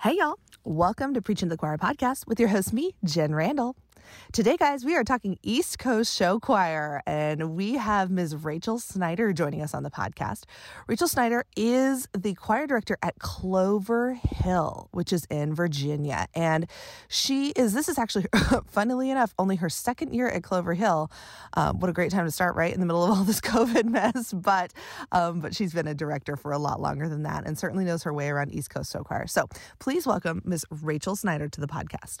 Hey, y'all. Welcome to Preaching the Choir podcast with your host, me, Jen Randall. Today, guys, we are talking East Coast Show Choir, and we have Ms. Rachel Snyder joining us on the podcast. Rachel Snyder is the choir director at Clover Hill, which is in Virginia. And she is, this is actually, funnily enough, only her second year at Clover Hill. Um, what a great time to start, right? In the middle of all this COVID mess. But, um, but she's been a director for a lot longer than that and certainly knows her way around East Coast Show Choir. So please welcome Ms. Rachel Snyder to the podcast.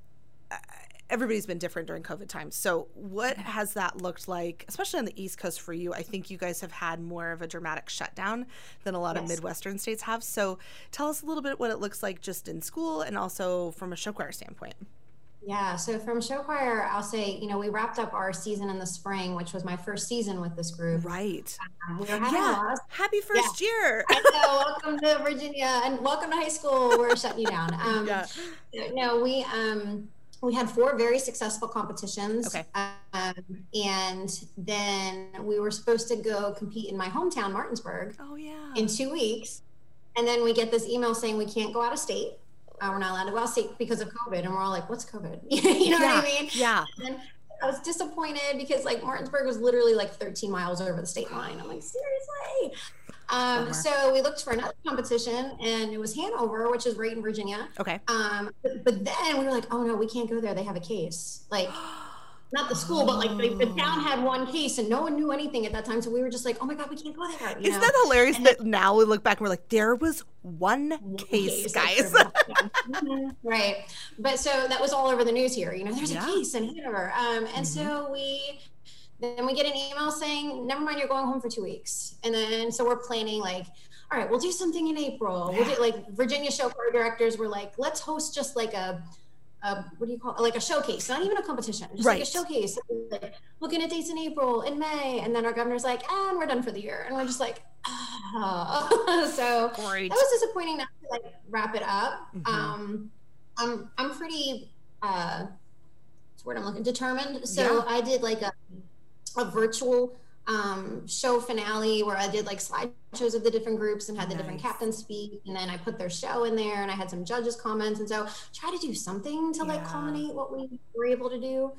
Everybody's been different during COVID times. So, what has that looked like, especially on the East Coast for you? I think you guys have had more of a dramatic shutdown than a lot yes. of Midwestern states have. So, tell us a little bit what it looks like just in school and also from a show choir standpoint. Yeah, so from show choir, I'll say, you know, we wrapped up our season in the spring, which was my first season with this group. Right. Um, we yeah. Of, Happy first yeah. year. I know. Welcome to Virginia and welcome to high school. We're shutting you down. Um, yeah. No, we um, we had four very successful competitions. Okay. Um, and then we were supposed to go compete in my hometown, Martinsburg. Oh yeah. In two weeks, and then we get this email saying we can't go out of state uh, we're not allowed to go out of state because of COVID. And we're all like, what's COVID? you know yeah, what I mean? Yeah. And I was disappointed because like Martinsburg was literally like 13 miles over the state line. I'm like, seriously? Um, so we looked for another competition and it was Hanover, which is right in Virginia. Okay. Um, but, but then we were like, oh no, we can't go there. They have a case. Like, not the school, but like the, the, town had one case and no one knew anything at that time. So we were just like, oh my God, we can't go there. You Isn't know? that hilarious and that now we look back and we're like, there was one, one case, case, guys. mm-hmm. Right. But so that was all over the news here. You know, there's yeah. a case in Hanover. Um, and mm-hmm. so we, then we get an email saying, never mind, you're going home for two weeks. And then, so we're planning like, all right, we'll do something in April. We'll do like Virginia show choir directors were like, let's host just like a, a, what do you call it? like a showcase, not even a competition, just right. like a showcase. Like, looking at dates in April, in May, and then our governor's like, and we're done for the year, and we're just like, oh. so Great. that was disappointing not to like wrap it up. Mm-hmm. Um, I'm I'm pretty uh, what's word I'm looking determined. So yeah. I did like a a virtual um, show finale where I did like slideshows of the different groups and had the nice. different captains speak, and then I put their show in there, and I had some judges' comments, and so try to do something to yeah. like culminate what we were able to do.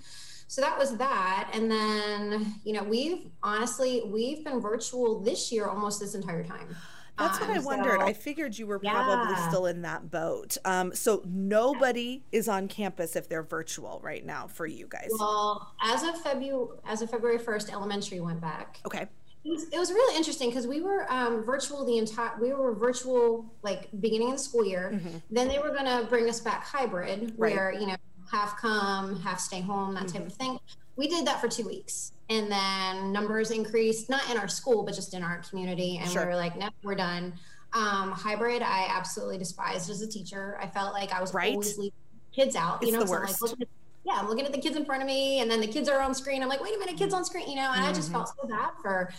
So that was that, and then you know we've honestly we've been virtual this year almost this entire time. That's what I wondered. So, I figured you were probably yeah. still in that boat. Um, so nobody is on campus if they're virtual right now for you guys. Well, as of February, as of February first, elementary went back. Okay. It was, it was really interesting because we were um, virtual the entire. We were virtual like beginning of the school year. Mm-hmm. Then they were going to bring us back hybrid, right. where you know half come, half stay home, that mm-hmm. type of thing. We did that for two weeks and then numbers increased not in our school but just in our community and sure. we were like no we're done um, hybrid i absolutely despised as a teacher i felt like i was right? always leaving kids out you it's know the worst. So like, yeah i'm looking at the kids in front of me and then the kids are on screen i'm like wait a minute kids on screen you know and mm-hmm. i just mm-hmm. felt so bad for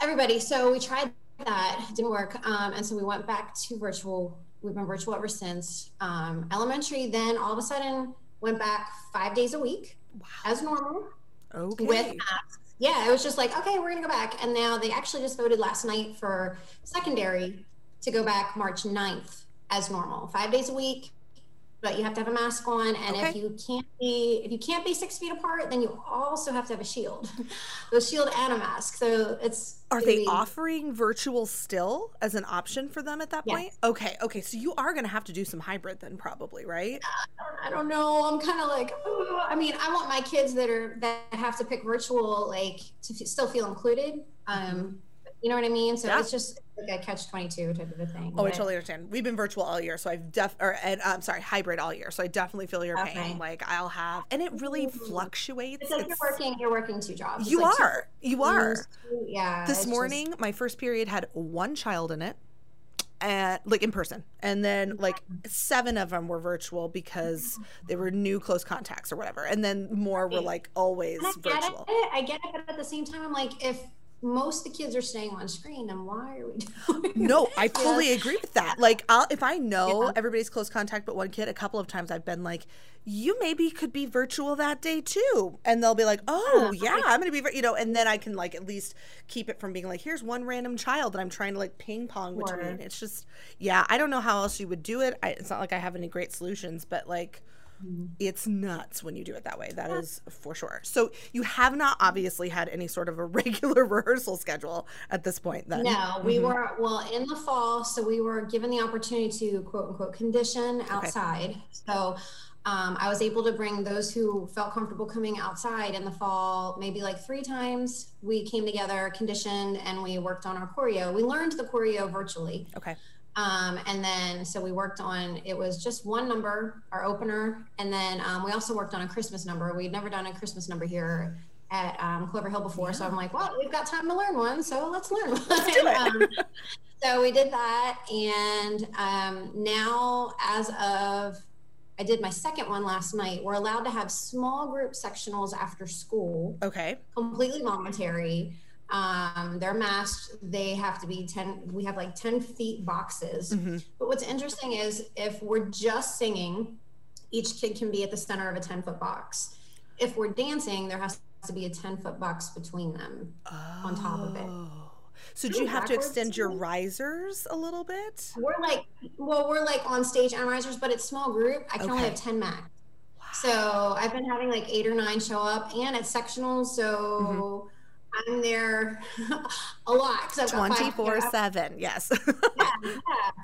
everybody so we tried that it didn't work um, and so we went back to virtual we've been virtual ever since um, elementary then all of a sudden went back five days a week wow. as normal Okay. With masks. Yeah, it was just like, okay, we're gonna go back. And now they actually just voted last night for secondary to go back March 9th as normal, five days a week, but you have to have a mask on and okay. if you can't be if you can't be six feet apart then you also have to have a shield. A shield and a mask so it's are they be... offering virtual still as an option for them at that point? Okay okay so you are going to have to do some hybrid then probably right? I don't know i'm kind of like i mean i want my kids that are that have to pick virtual like to f- still feel included um you know what i mean so yeah. it's just like a catch 22 type of a thing. Oh. I totally understand. We've been virtual all year, so I've def or and I'm sorry, hybrid all year. So I definitely feel your okay. pain. Like I'll have and it really mm-hmm. fluctuates. It's like it's... you're working you're working two jobs. You like are. Two, you are. yeah. This morning, just... my first period had one child in it. and like in person and then like seven of them were virtual because they were new close contacts or whatever and then more were like always I virtual it. I get it, but at the same time, I'm like, if most of the kids are staying on screen, and why are we doing? no i Yeah. fully agree with that like I'll, if i know Yeah. everybody's close contact but one kid a couple of times i've been like you maybe could be virtual that day too and they'll be like oh Yeah. yeah i'm gonna be you know and then i can like at least keep it from being like here's one random child that i'm trying to like ping pong Sure. between it's just yeah i don't know how else you would do it I, it's not like i have any great solutions but like it's nuts when you do it that way. That is for sure. So you have not obviously had any sort of a regular rehearsal schedule at this point. Then No, we were well in the fall, so we were given the opportunity to quote unquote condition outside. So um, I was able to bring those who felt comfortable coming outside in the fall, maybe like three times. We came together, conditioned, and we worked on our choreo. We learned the choreo virtually. okay, Um, and then, so we worked on, it was just one number, our opener. And then um, we also worked on a Christmas number. We'd never done a Christmas number here at um, Clover Hill before. So I'm like, well, we've got time to learn one. So let's learn one. Let's do it. um, so we did that. And um, now, as of, I did my second one last night. We're allowed to have small group sectionals after school okay, completely voluntary. Um, they're masked. They have to be 10, we have like 10 feet boxes. Mhm. But what's interesting is if we're just singing, each kid can be at the center of a 10 foot box. If we're dancing, there has to be a 10 foot box between them. on top of it. Oh. So do you have to extend your risers a little bit? We're like, well, we're like on stage and risers, but it's small group. I can only have 10 max. So I've been having like eight or nine show up and it's sectional. So I'm there a lot. I've got five- Twenty four yeah, seven. Yes. yeah, yeah.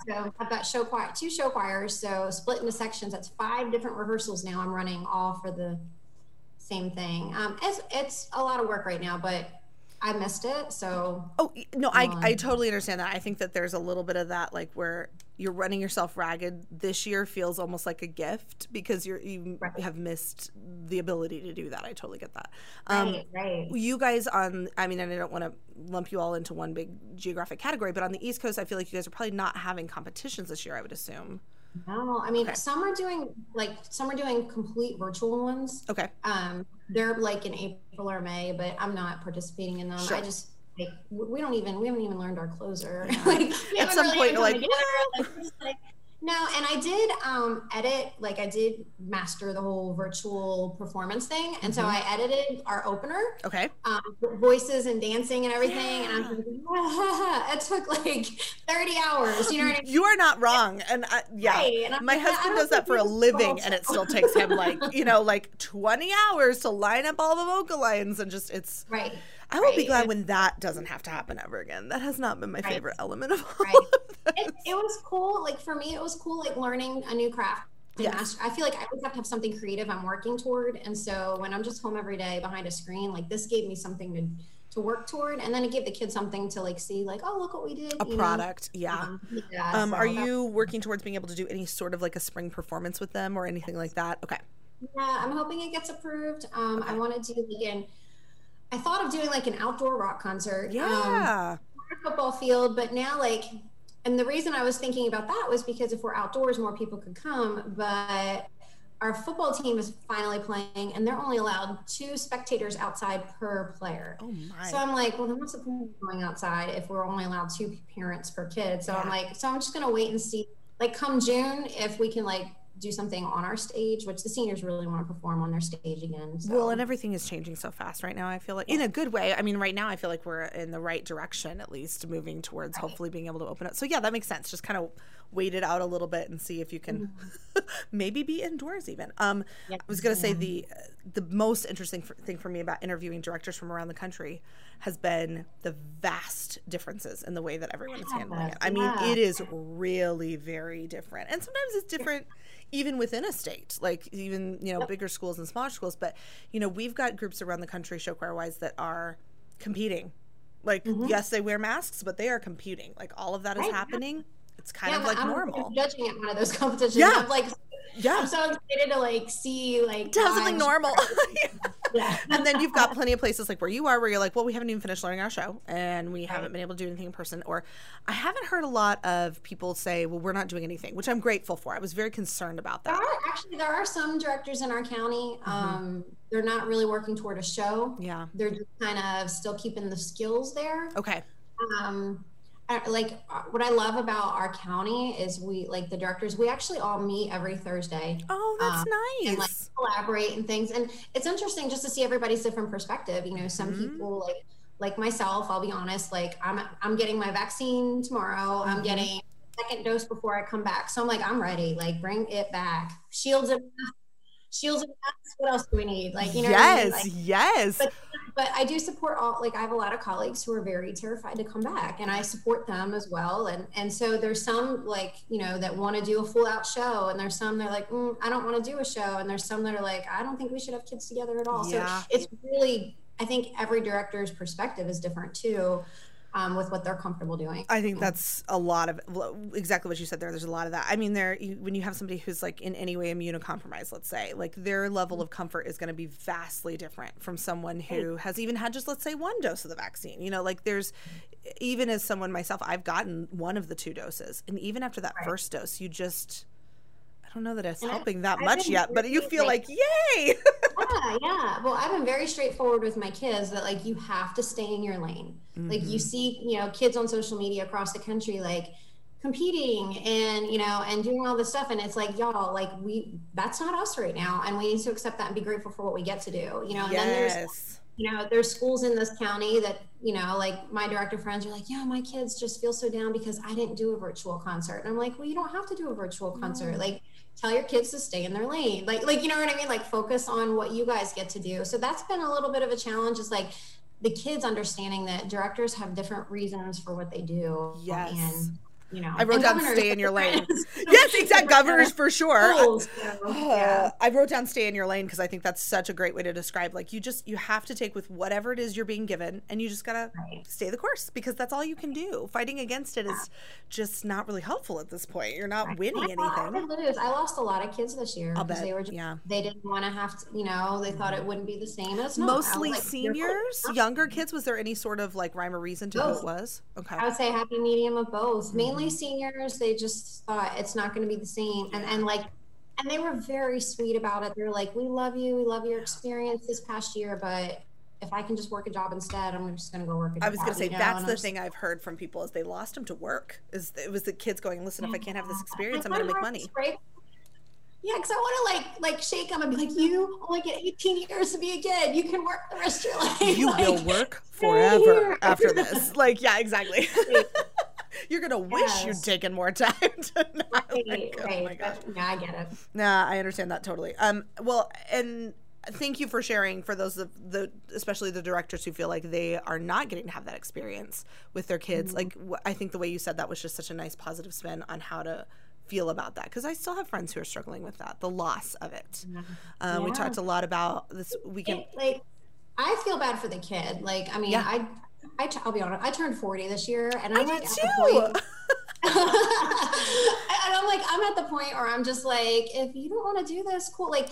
So I've got show choir, two show choirs. So split into sections. That's five different rehearsals now. I'm running all for the same thing. Um, it's it's a lot of work right now, but I missed it. So Oh no, I I totally understand that. I think that there's a little bit of that, like where you're running yourself ragged. This year feels almost like a gift because you're you Right. have missed the ability to do that. I totally get that. Um, right, right. you guys on i mean and i don't want to lump you all into one big geographic category but on the east coast i feel like you guys are probably not having competitions this year i would assume No, I mean Okay. some are doing like some are doing complete virtual ones. okay Um, they're like in April or May, but I'm not participating in them. Sure. I just like we don't even we haven't even learned our closer. like At some really point, you're like. Like, like, no, and I did um, edit, like I did master the whole virtual performance thing, and so Mhm. I edited our opener, okay um, voices and dancing and everything, and I was like, it took like 30 hours, you know what I mean? you are not wrong and I, yeah Right, and my like, husband does that for a living and it still takes him like you know like 20 hours to line up all the vocal lines and just it's Right. I will be Right. glad when that doesn't have to happen ever again that has not been my Right. favorite element of all Right. of it, it was cool. Like for me, it was cool, like learning a new craft. Yes. master- I feel like I always have to have something creative I'm working toward. And so when I'm just home every day behind a screen, like this gave me something to to work toward, and then it gave the kids something to like see, like, oh, look what we did. a you know? product yeah Um, yeah. um, so are you working towards being able to do any sort of like a spring performance with them or anything like that okay Yeah, I'm hoping it gets approved. Um, I Okay. wanted to again. I thought of doing like an outdoor rock concert. Um, yeah football field, but now like, and the reason I was thinking about that was because if we're outdoors, more people could come. But our football team is finally playing, and they're only allowed two spectators outside per player. oh my So I'm like, well, then what's the point of going outside if we're only allowed two parents per kid? So I'm like, so I'm just gonna wait and see. Like come June, if we can like do something on our stage, which the seniors really want to perform on their stage again. So. Well, and everything is changing so fast right now. I feel like, in a good way. I mean, right now, I feel like we're in the right direction, at least moving towards hopefully being able to open up. So, yeah, that makes sense. Just kind of wait it out a little bit and see if you can maybe be indoors even. Um. I was going to say the the most interesting f- thing for me about interviewing directors from around the country has been the vast differences in the way that everyone is handling it. I mean, Yeah. it is really very different, and sometimes it's different even within a state, like even you know Yep. bigger schools and smaller schools. But you know, we've got groups around the country, show choir wise, that are competing. Like, Mhm. yes, they wear masks, but they are competing. Like all of that is Right. happening. It's kind Yeah, of like I'm normal. judging at one of those competitions. Yeah. I'm like yeah. I'm so excited to like see like to have something normal. yeah. and then you've got plenty of places like where you are where you're like, well, we haven't even finished learning our show and we haven't been able to do anything in person. Or I haven't heard a lot of people say, well, we're not doing anything, which I'm grateful for. I was very concerned about that. There are, actually, there are some directors in our county. Mm-hmm. Um, they're not really working toward a show. Yeah. They're just kind of still keeping the skills there. Okay. Um, like uh, what I love about our county is we like the directors. We actually all meet every Thursday. Oh, that's um, nice. And like collaborate and things. And it's interesting just to see everybody's different perspective. You know, some mm-hmm. people like like myself. I'll be honest. Like I'm I'm getting my vaccine tomorrow. Mm-hmm. I'm getting second dose before I come back. So I'm like I'm ready. Like bring it back. Shields and shields and masks. What else do we need? Like, you know, yes, I mean? like, yes. But, but I do support all. Like, I have a lot of colleagues who are very terrified to come back, and I support them as well. And and so there's some like you know that want to do a full out show, and there's some that are like, mm, I don't want to do a show, and there's some that are like, I don't think we should have kids together at all. Yeah. So it's really, I think every director's perspective is different too um, with what they're comfortable doing. I think that's a lot of exactly what you said there. There's a lot of that. I mean, there when you have somebody who's like in any way immunocompromised, let's say, like their level of comfort is going to be vastly different from someone who has even had just let's say one dose of the vaccine. You know, like there's even as someone myself, I've gotten one of the two doses, and even after that right. first dose, you just don't know that it's and helping that I've much yet, but you feel like, like yay. yeah, yeah. Well, I've been very straightforward with my kids that like you have to stay in your lane. Mm-hmm. Like you mm-hmm. see, you know, kids on social media across the country like competing and you know and doing all this stuff and it's like y'all like we that's not us right now and we need to accept that and be grateful for what we get to do you know and yes. then there's you know there's schools in this county that you know like my director friends are like yeah my kids just feel so down because i didn't do a virtual concert and i'm like well you don't have to do a virtual concert no. like tell your kids to stay in their lane. Like like you know what i mean? Like focus on what you guys get to do. So that's been a little bit of a challenge is like the kids understanding that directors have different reasons for what they do. Yes. And you know. I wrote down stay in your lane. yes, exact governors for sure. Rules, yeah. I wrote down stay in your lane because I think that's such a great way to describe like you just you have to take with whatever it is you're being given and you just gotta right. stay the course because that's all you can do. Fighting against it yeah. is just not really helpful at this point. You're not winning anything. I lost a lot of kids this year because they were just, yeah. they didn't want to have to you know they thought it wouldn't be the same as mostly like, seniors, younger kids. Was there any sort of like rhyme or reason to both. who it was? Okay, I would say happy medium of both. Mm-hmm. Seniors they just thought it's not going to be the same and and like and they were very sweet about it they're like we love you we love your experience this past year but if I can just work a job instead, I'm just going to go work a job. I was going to say you know? that's and the thing I've heard from people is they lost them to work. Is it was the kids going, listen, if I can't have this experience, I'm going to make money. Right? Yeah, because I want to like like shake them and be like, you only get 18 years to be a kid. You can work the rest of your life. You like, will work forever after this. Like, yeah, exactly. You're gonna wish yes. you'd taken more time to not, right, like, oh right. my gosh. yeah, I get it. Nah, I understand that totally. Um, well, and thank you for sharing for those of the especially the directors who feel like they are not getting to have that experience with their kids mm-hmm. like i think the way you said that was just such a nice positive spin on how to feel about that because i still have friends who are struggling with that the loss of it yeah. Um, yeah. we talked a lot about this weekend it, like i feel bad for the kid like i mean yeah. i I t- I'll be honest. I turned 40 this year, and I'm I like at the point. and I'm like, I'm at the point where I'm just like, if you don't want to do this, cool. Like,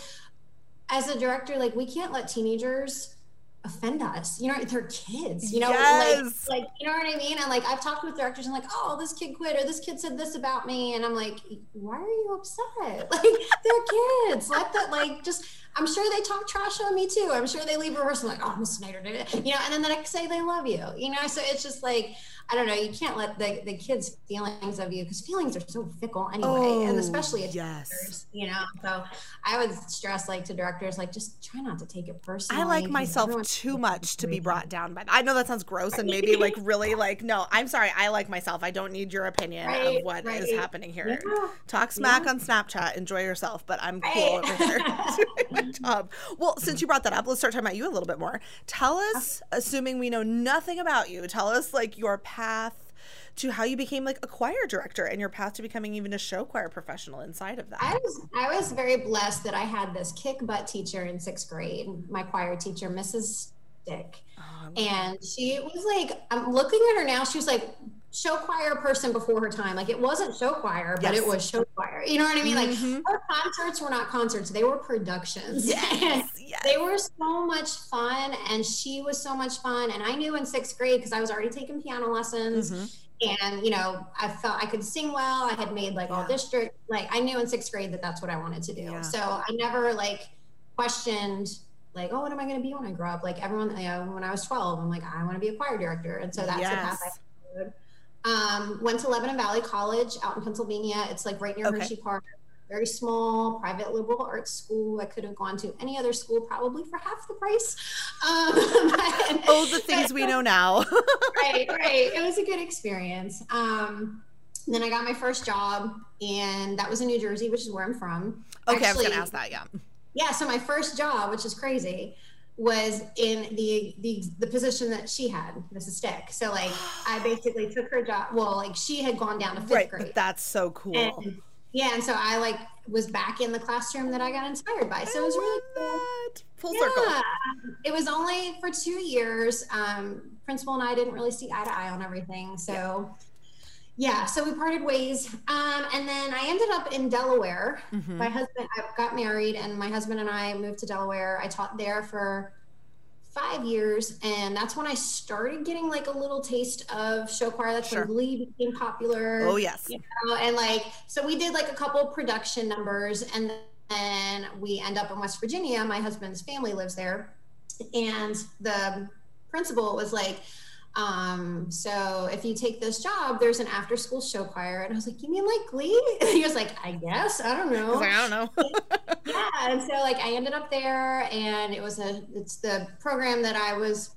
as a director, like we can't let teenagers offend us. You know, they're kids. You know, yes. like, like you know what I mean. And like I've talked with directors, and like, oh, this kid quit, or this kid said this about me, and I'm like, why are you upset? Like they're kids. Let that like just I'm sure they talk trash on me too. I'm sure they leave a rehearsal like, oh, Miss Snyder did it, you know, and then the next day they love you, you know. So it's just like, I don't know, you can't let the, the kids' feelings of you because feelings are so fickle anyway, oh, and especially yes. directors, you know. So I would stress like to directors, like just try not to take it personally. I like myself too much to be brought down by that. I know that sounds gross and maybe like really like no. I'm sorry. I like myself. I don't need your opinion right, of what right. is happening here. Yeah. Talk smack yeah. on Snapchat. Enjoy yourself, but I'm cool right. over here doing my job. Well, since you brought that up, let's start talking about you a little bit more. Tell us, assuming we know nothing about you, tell us like your path to how you became like a choir director and your path to becoming even a show choir professional inside of that. I was I was very blessed that I had this kick butt teacher in sixth grade, my choir teacher, Mrs. Dick. Oh, and she was like, I'm looking at her now, she was like show choir person before her time. Like it wasn't show choir, but it was show choir. You know what I mean? Mm-hmm. Like her concerts were not concerts; they were productions. Yes, yes. They were so much fun, and she was so much fun. And I knew in sixth grade because I was already taking piano lessons. Mm-hmm. And you know, I felt I could sing well. I had made like yeah. all district. Like I knew in sixth grade that that's what I wanted to do. Yeah. So I never like questioned like, oh, what am I going to be when I grow up? Like everyone, you know, when I was 12, I'm like, I want to be a choir director. And so that's yes. the path I followed. Um, went to Lebanon Valley College out in Pennsylvania. It's like right near okay. Hershey Park. Very small private liberal arts school. I could have gone to any other school probably for half the price. Um, oh, the things but, we know now. right, right. It was a good experience. Um, then I got my first job, and that was in New Jersey, which is where I'm from. Okay, Actually, I was going to ask that. Yeah. Yeah. So my first job, which is crazy, was in the the the position that she had, Mrs. Stick. So like I basically took her job. Well, like she had gone down to fifth right, grade. But that's so cool. And, yeah, and so I like was back in the classroom that I got inspired by. So I it was really cool. That. Full yeah. circle. It was only for two years. Um, principal and I didn't really see eye to eye on everything. So yeah yeah, so we parted ways. Um, and then I ended up in Delaware. Mm-hmm. My husband, I got married, and my husband and I moved to Delaware. I taught there for five years, and that's when I started getting like a little taste of show choir. That's sure. when Glee became popular. Oh yes, you know, and like so we did like a couple production numbers, and then we end up in West Virginia. My husband's family lives there, and the principal was like um, so if you take this job, there's an after school show choir. And I was like, you mean like Glee? And he was like, I guess, I don't know. Like, I don't know. yeah. And so like I ended up there and it was a, it's the program that I was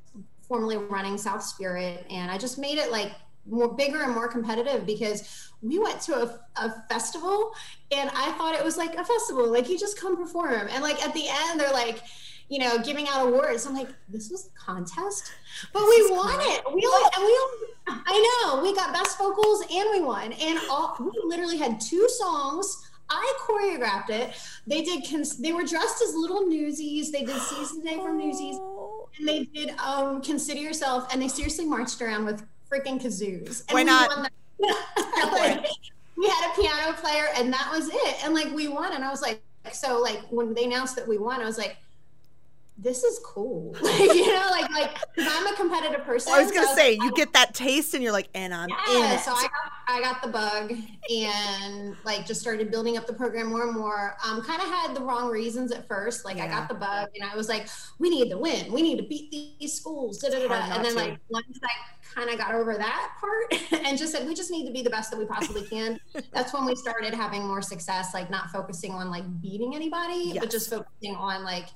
formerly running South Spirit. And I just made it like more bigger and more competitive because we went to a, a, festival and I thought it was like a festival, like you just come perform. And like at the end, they're like, you know, giving out awards. I'm like, this was a contest, but we won it. We all, and we all, I know we got best vocals and we won. And all, we literally had two songs. I choreographed it. They did. Cons- they were dressed as little newsies. They did Seize the Day from Newsies, and they did um, consider yourself. And they seriously marched around with freaking kazoos. And Why not? like, we had a piano player, and that was it. And like we won, and I was like, so like when they announced that we won, I was like, this is cool. Like, you know, like like because I'm a competitive person. I was gonna so say you get that taste and you're like, and I'm yeah, in So I got I got the bug and like just started building up the program more and more. Um, kind of had the wrong reasons at first. Like yeah. I got the bug and I was like, we need to win. We need to beat these schools. Da, da, da, and then to. like once I kind of got over that part and just said we just need to be the best that we possibly can. That's when we started having more success. Like not focusing on like beating anybody, yes. but just focusing on like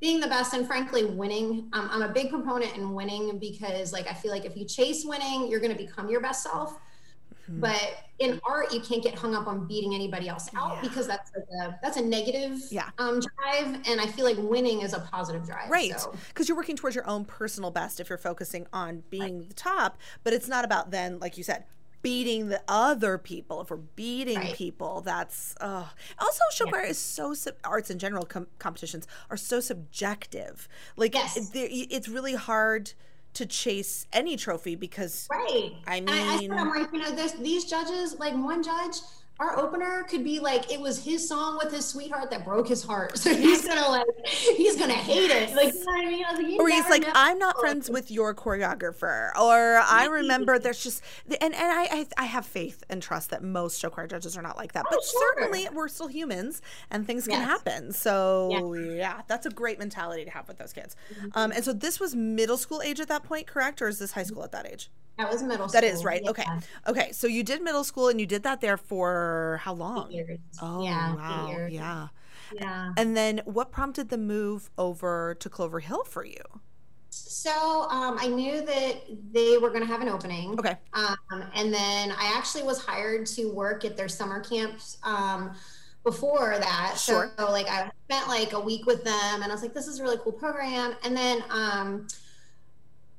being the best and frankly winning um, i'm a big proponent in winning because like i feel like if you chase winning you're going to become your best self mm-hmm. but in art you can't get hung up on beating anybody else out yeah. because that's like a that's a negative yeah. um, drive and i feel like winning is a positive drive right because so. you're working towards your own personal best if you're focusing on being right. the top but it's not about then like you said beating the other people, if we're beating right. people, that's uh. also show choir yeah. is so sub- arts in general com- competitions are so subjective. Like yes. it, it's really hard to chase any trophy because right. I mean, I, I am like you know this, these judges, like one judge our opener could be like it was his song with his sweetheart that broke his heart. So he's gonna like he's gonna hate it. Like you know what I mean? I like, or he's like, I'm not friends with your choreographer. Or I remember there's just and and I I, have faith and trust that most show choir judges are not like that. Oh, but sure. certainly we're still humans and things yes. can happen. So yes. yeah, that's a great mentality to have with those kids. Mm-hmm. Um, and so this was middle school age at that point, correct? Or is this high school at that age? That was middle school. That is right. Yeah. Okay. Okay. So you did middle school and you did that there for how long? Years. Oh, yeah, wow. Years. Yeah. Yeah. And then what prompted the move over to Clover Hill for you? So um, I knew that they were going to have an opening. Okay. Um, and then I actually was hired to work at their summer camps um, before that. Sure. So like I spent like a week with them, and I was like, "This is a really cool program." And then um,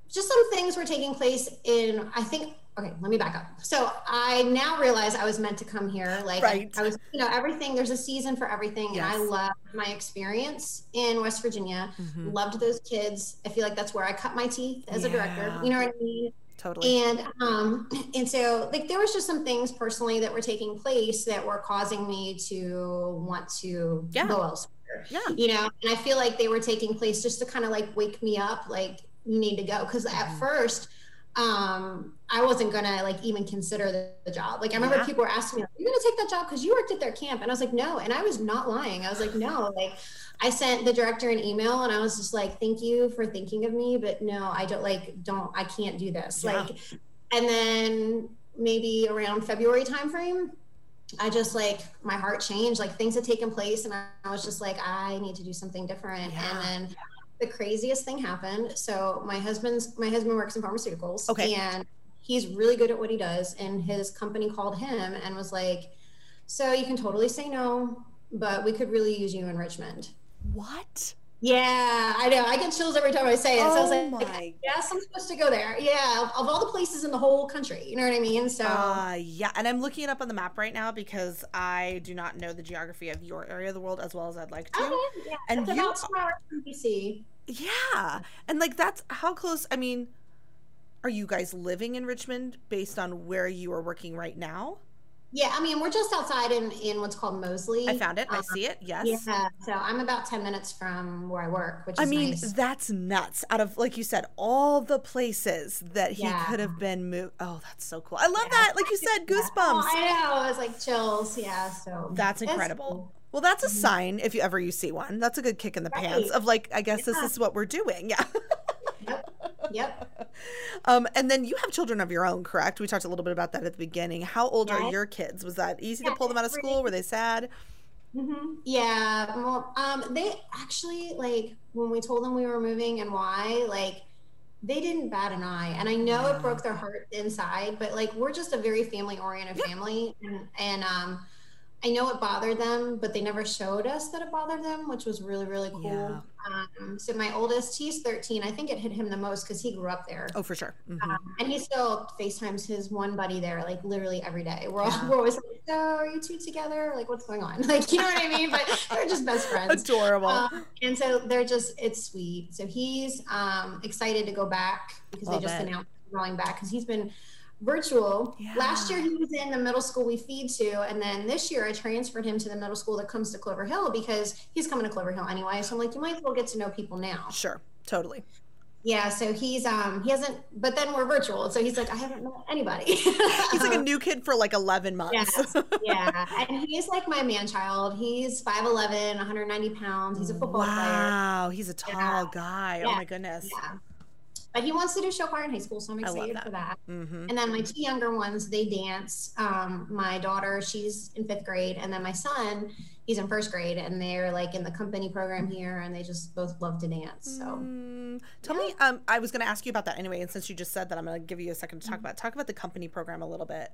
just some things were taking place in i think okay let me back up so i now realize i was meant to come here like right. I, was you know everything there's a season for everything yes. and i loved my experience in west virginia mm-hmm. loved those kids i feel like that's where i cut my teeth as yeah. a director you know what i mean totally. And um, and so like there was just some things personally that were taking place that were causing me to want to yeah. go elsewhere. Yeah. You know, and I feel like they were taking place just to kind of like wake me up, like you need to go. Because mm-hmm. at first, um, I wasn't gonna like even consider the, the job. Like I remember yeah. people were asking me, "Are you gonna take that job because you worked at their camp?" And I was like, "No," and I was not lying. I was like, "No." Like I sent the director an email and I was just like, "Thank you for thinking of me, but no, I don't like don't I can't do this." Yeah. Like, and then maybe around February timeframe, I just like my heart changed. Like things had taken place, and I, I was just like, I need to do something different. Yeah. And then the craziest thing happened. So my husband's my husband works in pharmaceuticals. Okay. And he's really good at what he does. And his company called him and was like, So you can totally say no, but we could really use you in Richmond. What? Yeah, I know. I get chills every time I say it. Oh so I was like, my. yes, I'm supposed to go there. Yeah, of, of, all the places in the whole country. You know what I mean? So. Uh, yeah, and I'm looking it up on the map right now because I do not know the geography of your area of the world as well as I'd like to. Okay, yeah, and you, about two hours from DC. Yeah, and like that's how close. I mean, are you guys living in Richmond based on where you are working right now? Yeah, I mean, we're just outside in, in what's called Moseley. I found it. Um, I see it. Yes. Yeah. So I'm about 10 minutes from where I work, which I mean, nice. that's nuts. Out of, like you said, all the places that he yeah. could have been moved. Oh, that's so cool. I love yeah. that. Like you said, goosebumps. Oh, I know. It was like chills. Yeah. So that's incredible. Cool. Well, that's a mm-hmm. sign if you ever you see one. That's a good kick in the right. pants of like, I guess yeah. this is what we're doing. Yeah. yep. Yep. Um, and then you have children of your own, correct? We talked a little bit about that at the beginning. How old are your kids? Was that easy yeah, to pull them out of school? Were they sad? Mm-hmm. Yeah. Well, um, they actually like when we told them we were moving and why, like they didn't bat an eye. And I know yeah. it broke their heart inside, but like we're just a very family oriented yeah. family, and and um I know it bothered them, but they never showed us that it bothered them, which was really, really cool. Yeah. Um, so my oldest, he's 13. I think it hit him the most because he grew up there. Oh, for sure. Mm-hmm. Um, and he still FaceTimes his one buddy there, like literally every day. We're, all, yeah. we're always like, so are you two together? Like, what's going on? Like, you know what I mean? But they're just best friends. Adorable. Um, and so they're just, it's sweet. So he's um, excited to go back because Love they just it. announced going back because he's been virtual. Yeah. Last year he was in the middle school we feed to, and then this year I transferred him to the middle school that comes to Clover Hill because he's coming to Clover Hill anyway. So I'm like, you might as well get to know people now. Sure, totally. Yeah, so he's um he hasn't, but then we're virtual, so he's like, I haven't met anybody. he's like a new kid for like 11 months. Yes, yeah, and he's like my man child. He's 5'11", 190 pounds. He's a football wow, player. Wow, he's a tall yeah. guy. Oh yeah. Oh my goodness. Yeah but he wants to do show choir in high school, so I'm excited that. for that. Mm-hmm. And then my two younger ones, they dance. Um, my daughter, she's in fifth grade, and then my son, he's in first grade, and they're like in the company program here, and they just both love to dance. So, mm, tell yeah. me, um, I was going to ask you about that anyway, and since you just said that, I'm going to give you a second to talk mm-hmm. about. Talk about the company program a little bit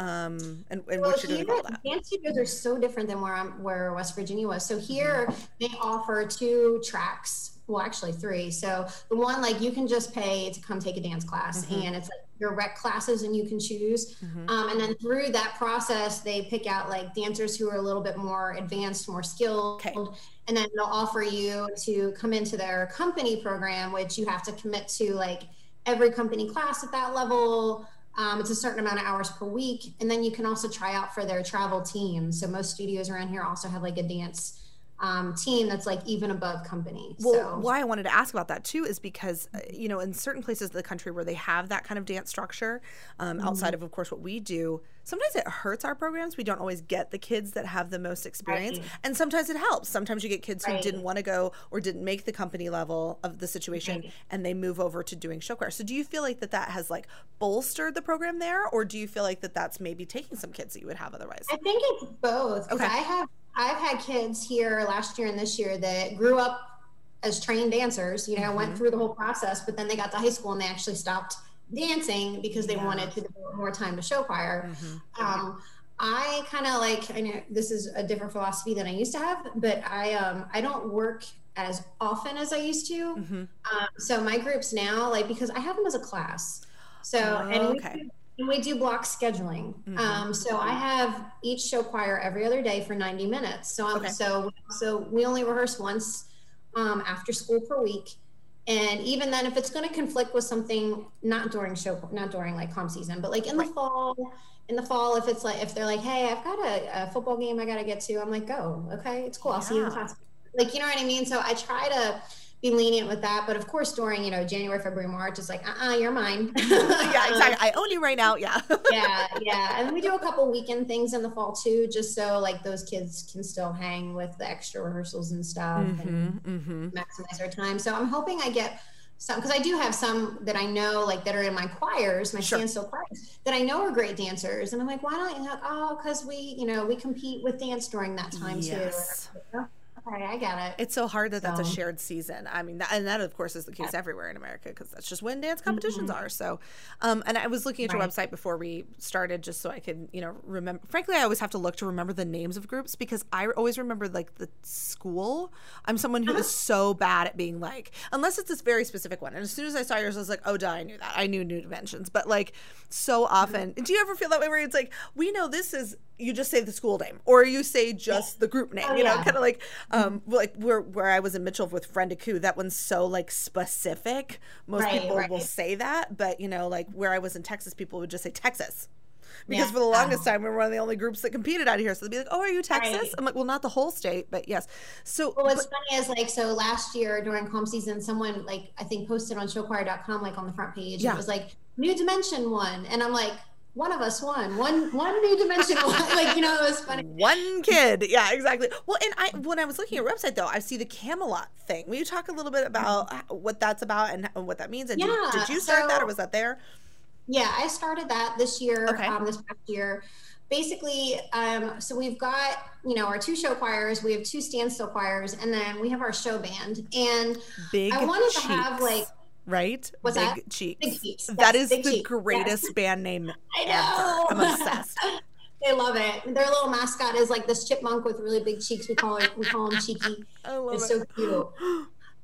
um, and, and well, what you're doing that. Dance studios are so different than where I'm, where West Virginia was. So here mm-hmm. they offer two tracks well actually three so the one like you can just pay to come take a dance class mm-hmm. and it's like your rec classes and you can choose mm-hmm. um, and then through that process they pick out like dancers who are a little bit more advanced more skilled okay. and then they'll offer you to come into their company program which you have to commit to like every company class at that level um, it's a certain amount of hours per week and then you can also try out for their travel team so most studios around here also have like a dance um, team that's like even above company. Well, so. why I wanted to ask about that too is because uh, you know in certain places of the country where they have that kind of dance structure, um, mm-hmm. outside of of course what we do, sometimes it hurts our programs. We don't always get the kids that have the most experience, right. and sometimes it helps. Sometimes you get kids right. who didn't want to go or didn't make the company level of the situation, right. and they move over to doing show choir. So do you feel like that that has like bolstered the program there, or do you feel like that that's maybe taking some kids that you would have otherwise? I think it's both. Okay. I have I've had kids here last year and this year that grew up as trained dancers, you know, mm-hmm. went through the whole process, but then they got to high school and they actually stopped dancing because they yeah. wanted to devote more time to show choir. Mm-hmm. Um, I kind of like I know this is a different philosophy than I used to have, but I um I don't work as often as I used to. Mm-hmm. Um, so my groups now, like because I have them as a class. So oh, and okay. we, and we do block scheduling. Mm-hmm. Um, so I have each show choir every other day for 90 minutes. So I'm, okay. so so we only rehearse once um, after school per week. and even then if it's going to conflict with something not during show not during like comp season but like in the fall in the fall if it's like if they're like hey i've got a, a football game i gotta get to i'm like go okay it's cool i'll see you in class like you know what i mean so i try to be lenient with that. But of course, during you know January, February, March, it's like, uh, uh-uh, you're mine. yeah, exactly. I own you right now. Yeah. yeah, yeah. And we do a couple weekend things in the fall too, just so like those kids can still hang with the extra rehearsals and stuff mm-hmm, and mm-hmm. maximize their time. So I'm hoping I get some because I do have some that I know like that are in my choirs, my sure. standstill choirs that I know are great dancers, and I'm like, why don't you? Oh, because we, you know, we compete with dance during that time yes. too. Okay, I get it. It's so hard that so. that's a shared season. I mean, that, and that of course is the case yeah. everywhere in America because that's just when dance competitions mm-hmm. are. So, um, and I was looking at your right. website before we started just so I could, you know, remember. Frankly, I always have to look to remember the names of groups because I always remember like the school. I'm someone who uh-huh. is so bad at being like, unless it's this very specific one. And as soon as I saw yours, I was like, oh, duh, I knew that. I knew New Dimensions. But like, so often, mm-hmm. do you ever feel that way where it's like, we know this is you just say the school name or you say just yeah. the group name oh, you know yeah. kind of like um like where where i was in mitchell with friend coup that one's so like specific most right, people right. will say that but you know like where i was in texas people would just say texas because yeah. for the longest time we were one of the only groups that competed out of here so they'd be like oh are you texas right. i'm like well not the whole state but yes so well, what's but, funny is like so last year during comp season someone like i think posted on showchoir.com like on the front page yeah. it was like new dimension one and i'm like one of us won. One one new dimension like you know it was funny. One kid. Yeah exactly. Well and i when i was looking at your website though i see the camelot thing. Will you talk a little bit about what that's about and what that means? And yeah, did, did you start so, that or was that there? Yeah i started that this year okay. um, this past year. Basically um, so we've got you know our two show choirs. We have two standstill choirs and then we have our show band. And Big i wanted cheeks. to have like right? What's Big that? Cheeks. Big Cheeks. That is Big the Cheeks. greatest yes. band name I know. ever. I'm obsessed. they love it. Their little mascot is like this chipmunk with really big cheeks. We call it we call him Cheeky. It's it. so cute.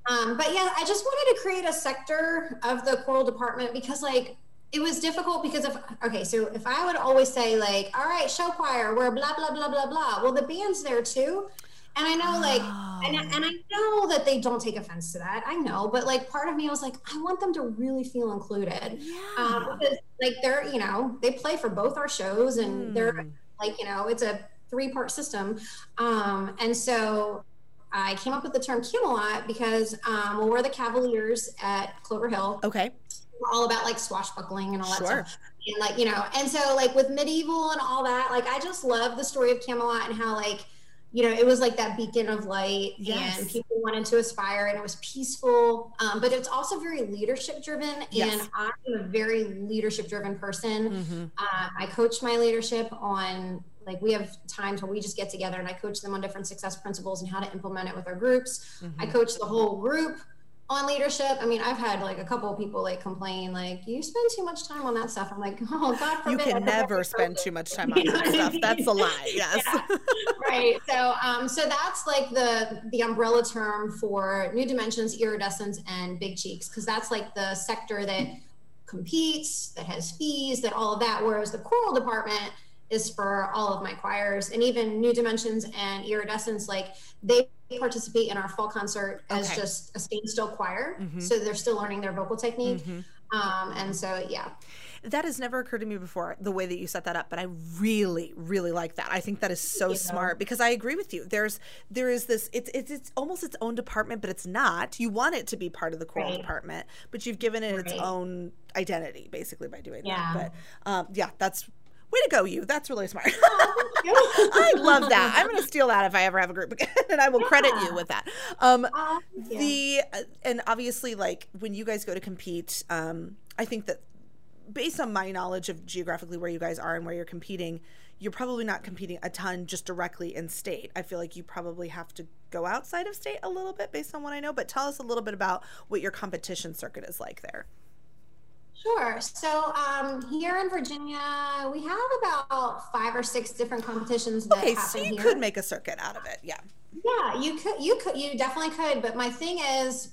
Um, but yeah, I just wanted to create a sector of the choral department because like it was difficult because of okay, so if I would always say like, all right, show choir, we're blah blah blah blah blah. Well, the band's there too. And I know, like, oh. and, and I know that they don't take offense to that. I know, but like, part of me was like, I want them to really feel included. Yeah. Um, because, like, they're, you know, they play for both our shows and mm. they're like, you know, it's a three part system. Um, and so I came up with the term Camelot because, um, well, we're the Cavaliers at Clover Hill. Okay. We're all about like swashbuckling and all sure. that stuff. And like, you know, and so like with medieval and all that, like, I just love the story of Camelot and how, like, you know, it was like that beacon of light yes. and people wanted to aspire and it was peaceful. Um, but it's also very leadership driven. Yes. And I'm a very leadership driven person. Mm-hmm. Um, I coach my leadership on like we have times where we just get together and I coach them on different success principles and how to implement it with our groups. Mm-hmm. I coach the whole group on leadership. I mean, I've had like a couple of people like complain, like, you spend too much time on that stuff. I'm like, oh, God forbid. You can never spend too much time on that stuff. That's a lie. Yes. Yeah. right. So, um, so that's like the the umbrella term for New Dimensions, Iridescence, and Big Cheeks, because that's like the sector that competes, that has fees, that all of that. Whereas the choral department is for all of my choirs and even New Dimensions and Iridescence, like they participate in our fall concert as okay. just a standstill choir. Mm-hmm. So they're still learning their vocal technique. Mm-hmm. Um, and so, yeah. That has never occurred to me before, the way that you set that up, but I really, really like that. I think that is so you smart know. because I agree with you. There's, there is this, it's, it's, it's almost its own department, but it's not. You want it to be part of the choral right. department, but you've given it right. its own identity basically by doing yeah. that. But um, yeah, that's way to go, you. That's really smart. I love that. I'm going to steal that if I ever have a group again, and I will yeah. credit you with that. Um, uh, the uh, and obviously, like when you guys go to compete, um, I think that based on my knowledge of geographically where you guys are and where you're competing, you're probably not competing a ton just directly in state. I feel like you probably have to go outside of state a little bit based on what I know. But tell us a little bit about what your competition circuit is like there. Sure. So um, here in Virginia, we have about five or six different competitions that okay, happen so you here. could make a circuit out of it. Yeah. Yeah, you could. You could. You definitely could. But my thing is,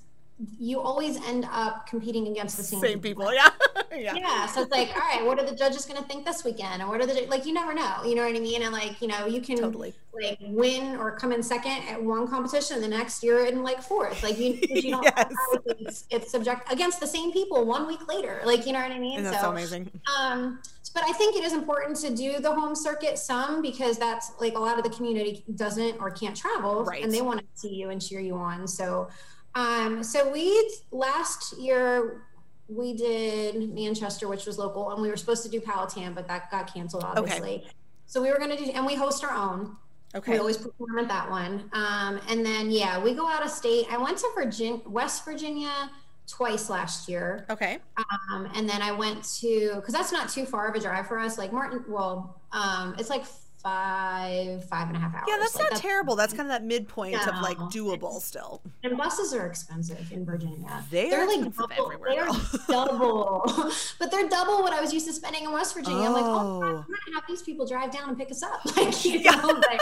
you always end up competing against the same, same people. people. Yeah. yeah. Yeah. So it's like, all right, what are the judges going to think this weekend? Or what are the, like, you never know. You know what I mean? And like, you know, you can totally. like win or come in second at one competition and the next year in like fourth. Like, you, you don't yes. it's, it's subject against the same people one week later. Like, you know what I mean? And that's so, so amazing. Um, but I think it is important to do the home circuit some because that's like a lot of the community doesn't or can't travel right. and they want to see you and cheer you on. So, um, so we last year we did Manchester, which was local, and we were supposed to do Powhatan, but that got canceled, obviously. Okay. So we were going to do, and we host our own. Okay. We always perform at that one. Um, and then, yeah, we go out of state. I went to Virginia, West Virginia twice last year. Okay. Um, and then I went to, because that's not too far of a drive for us. Like Martin, well, um, it's like five, five and a half hours. Yeah, that's like, not that's, terrible. That's kind of that midpoint no, of like doable still. And buses are expensive in Virginia. They are like double, everywhere. They're double, but they're double what I was used to spending in West Virginia. Oh. I'm like, oh, God, I'm gonna have these people drive down and pick us up. Like, you know, like,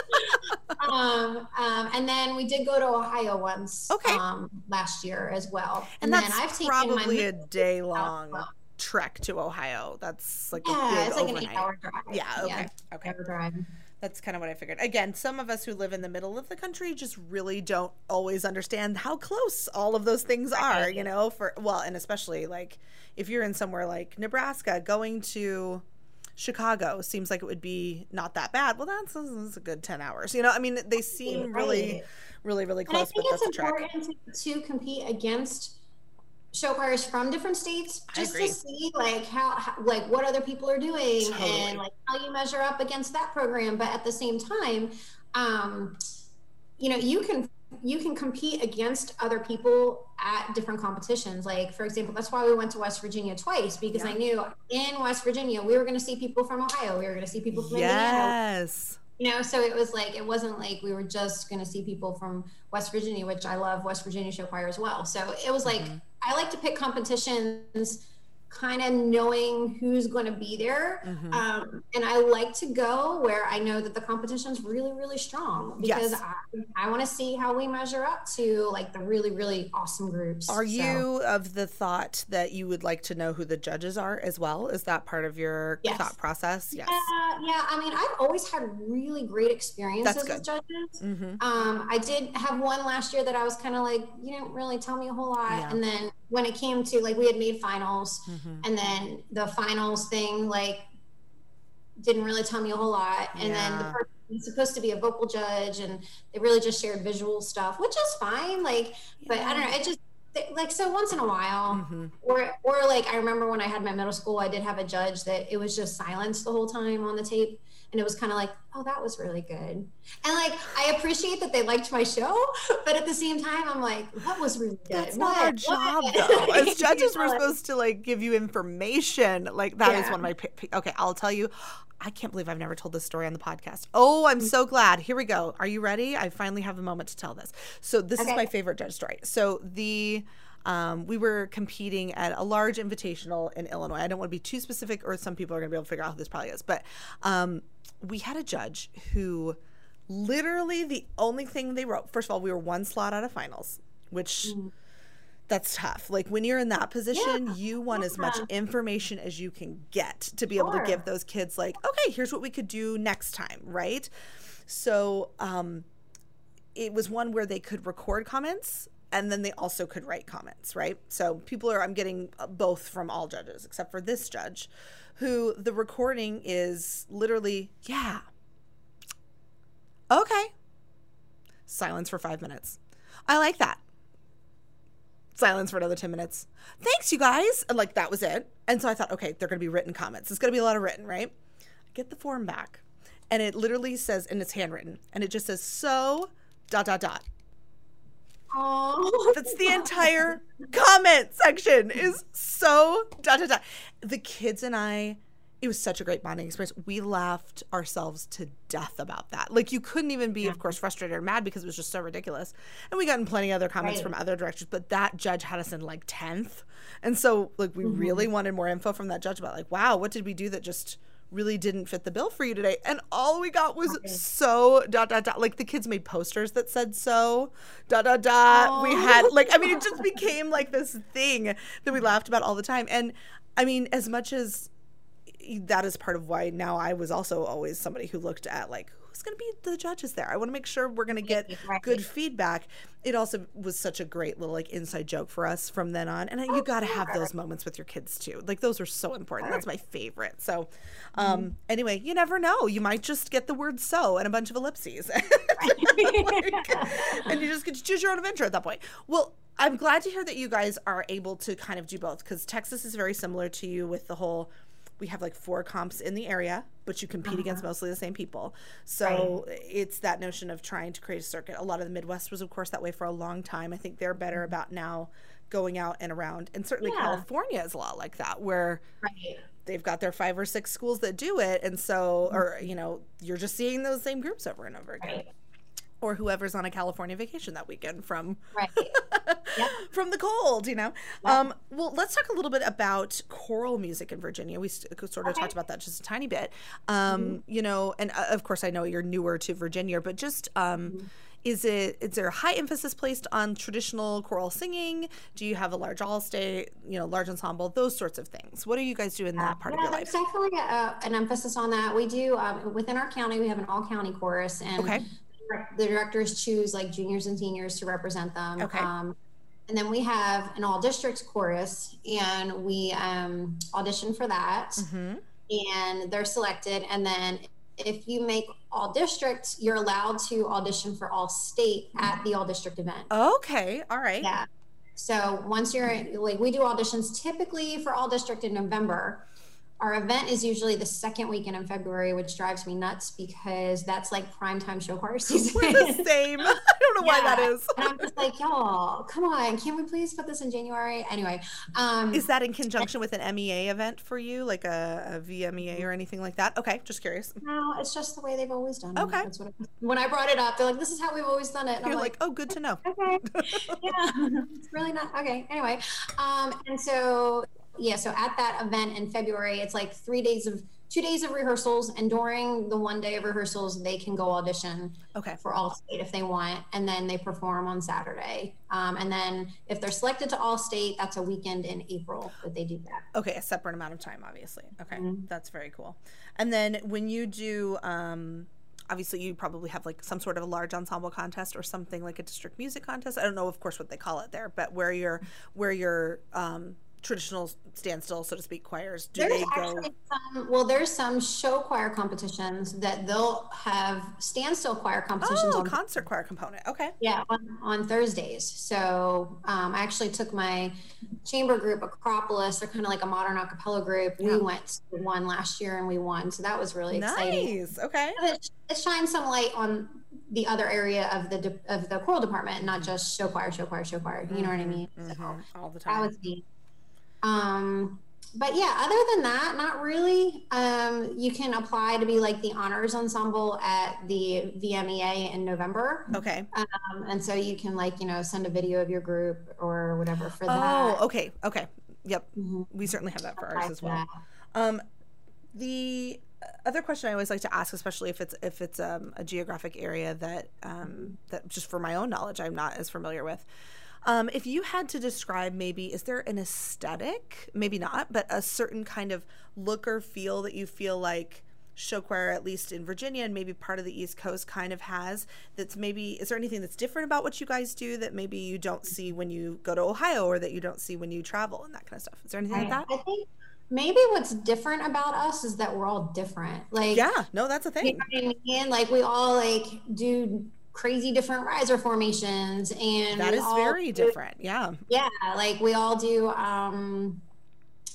um, um, and then we did go to Ohio once. Okay. Um, last year as well. And, and that's then I've taken probably a day long. Well trek to Ohio. That's like yeah, it's like overnight. an eight-hour drive. Yeah, okay, yeah, okay. Drive. That's kind of what I figured. Again, some of us who live in the middle of the country just really don't always understand how close all of those things are. You know, for well, and especially like if you're in somewhere like Nebraska, going to Chicago seems like it would be not that bad. Well, that's, that's a good ten hours. You know, I mean, they seem really, really, really close. And I think it's important to, to compete against show choirs from different states just to see like how, how, like what other people are doing totally. and like how you measure up against that program but at the same time um you know you can you can compete against other people at different competitions like for example that's why we went to west virginia twice because yeah. i knew in west virginia we were going to see people from ohio we were going to see people from yes. indiana you know so it was like it wasn't like we were just going to see people from west virginia which i love west virginia show choir as well so it was like mm-hmm. I like to pick competitions kind of knowing who's going to be there. Mm-hmm. Um, and I like to go where I know that the competition's really, really strong because yes. I, I want to see how we measure up to like the really, really awesome groups. Are so. you of the thought that you would like to know who the judges are as well? Is that part of your yes. thought process? Yes. Yeah, yeah. I mean, I've always had really great experiences with judges. Mm-hmm. Um, I did have one last year that I was kind of like, you didn't really tell me a whole lot. Yeah. And then when it came to like we had made finals mm-hmm. And then the finals thing like didn't really tell me a whole lot and yeah. then the person was supposed to be a vocal judge and they really just shared visual stuff which is fine like yeah. but i don't know it just like so once in a while mm-hmm. or or like i remember when i had my middle school i did have a judge that it was just silence the whole time on the tape and it was kind of like oh that was really good and like i appreciate that they liked my show but at the same time i'm like that was really good that's not what? our job though as judges we're supposed to like give you information like that yeah. is one of my okay i'll tell you I can't believe I've never told this story on the podcast. Oh, I'm so glad. Here we go. Are you ready? I finally have a moment to tell this. So, this okay. is my favorite judge story. So, the um, we were competing at a large invitational in Illinois. I don't want to be too specific, or some people are going to be able to figure out who this probably is. But um, we had a judge who literally the only thing they wrote first of all we were one slot out of finals which mm. that's tough like when you're in that position yeah. you want yeah. as much information as you can get to be sure. able to give those kids like okay here's what we could do next time right so um it was one where they could record comments and then they also could write comments right so people are i'm getting both from all judges except for this judge who the recording is literally, yeah. Okay. Silence for five minutes. I like that. Silence for another 10 minutes. Thanks, you guys. And like that was it. And so I thought, okay, they're going to be written comments. It's going to be a lot of written, right? Get the form back. And it literally says, and it's handwritten, and it just says, so dot, dot, dot. Oh, that's the entire comment section is so dot dot dot. The kids and I, it was such a great bonding experience. We laughed ourselves to death about that. Like you couldn't even be, yeah. of course, frustrated or mad because it was just so ridiculous. And we got in plenty of other comments right. from other directors, but that judge had us in like tenth, and so like we mm-hmm. really wanted more info from that judge about like, wow, what did we do that just really didn't fit the bill for you today. And all we got was so dot dot dot. Like the kids made posters that said so dot dot dot. Aww. We oh. had like I mean it just became like this thing that we laughed about all the time. And I mean, as much as that is part of why now I was also always somebody who looked at like who's going to be the judges there. I want to make sure we're going to get good feedback. It also was such a great little like inside joke for us from then on. And oh, you got to have those moments with your kids too. Like those are so important. That's my favorite. So, um, mm-hmm. anyway, you never know. You might just get the word so and a bunch of ellipses. like, and you just get to choose your own adventure at that point. Well, I'm glad to hear that you guys are able to kind of do both because Texas is very similar to you with the whole we have like four comps in the area, but you compete uh-huh. against mostly the same people. So right. it's that notion of trying to create a circuit. A lot of the Midwest was, of course, that way for a long time. I think they're better mm-hmm. about now going out and around. And certainly yeah. California is a lot like that, where right. they've got their five or six schools that do it. And so, mm-hmm. or, you know, you're just seeing those same groups over and over again. Right or whoever's on a California vacation that weekend from right. yep. from the cold, you know. Yep. Um, well, let's talk a little bit about choral music in Virginia. We sort of okay. talked about that just a tiny bit. Um, mm-hmm. You know, and uh, of course, I know you're newer to Virginia, but just. Um, mm-hmm. Is it is there a high emphasis placed on traditional choral singing? Do you have a large all state, you know, large ensemble, those sorts of things? What do you guys do in that part yeah, of your life? There's definitely a, an emphasis on that. We do um, within our county. We have an all county chorus, and okay the directors choose like juniors and seniors to represent them. Okay. Um, and then we have an all districts chorus, and we um, audition for that, mm-hmm. and they're selected. And then if you make all districts, you're allowed to audition for all state at the all district event. Okay, all right. Yeah. So once you're like, we do auditions typically for all district in November our event is usually the second weekend in February, which drives me nuts because that's like prime time show choir season. We're the same. I don't know yeah. why that is. and I'm just like, y'all, come on, can we please put this in January? Anyway, um, is that in conjunction with an MEA event for you, like a, a VMEA or anything like that? Okay, just curious. No, it's just the way they've always done it. Okay. That's what I, when I brought it up, they're like, "This is how we've always done it." And You're like, like, "Oh, good to know." Okay. yeah, it's really not okay. Anyway, um, and so yeah, so at that event in February, it's like three days of two days of rehearsals, and during the one day of rehearsals, they can go audition okay. for All State if they want, and then they perform on Saturday. Um, and then if they're selected to All State, that's a weekend in April that they do that. Okay, a separate amount of time, obviously. Okay, mm-hmm. that's very cool. And then when you do. Um, obviously you probably have like some sort of a large ensemble contest or something like a district music contest i don't know of course what they call it there but where you're where you're um, traditional standstill, so to speak, choirs? Do there's they go? Some, well, there's some show choir competitions that they'll have standstill choir competitions. Oh, on concert choir component. Okay. Yeah, on, on Thursdays. So um, I actually took my chamber group, Acropolis. They're kind of like a modern a cappella group. Yeah. We went to one last year and we won, so that was really nice. exciting. Nice. Okay. It, it shines some light on the other area of the de- of the choral department, not just show choir, show choir, show choir. You know what I mean? Mm-hmm. So All the time. That was neat. Um, but yeah, other than that, not really. Um, you can apply to be like the honors ensemble at the VMEA in November. Okay. Um, and so you can like, you know, send a video of your group or whatever for that. Oh, okay. Okay. Yep. Mm-hmm. We certainly have that for ours as well. Um, the other question I always like to ask, especially if it's if it's um, a geographic area that um, that just for my own knowledge I'm not as familiar with. Um, if you had to describe maybe, is there an aesthetic, maybe not, but a certain kind of look or feel that you feel like show choir, at least in Virginia and maybe part of the East Coast, kind of has that's maybe, is there anything that's different about what you guys do that maybe you don't see when you go to Ohio or that you don't see when you travel and that kind of stuff? Is there anything like that? I think maybe what's different about us is that we're all different. Like, yeah, no, that's a thing. You know I mean? Like, we all like do crazy different riser formations and that is very do, different yeah yeah like we all do um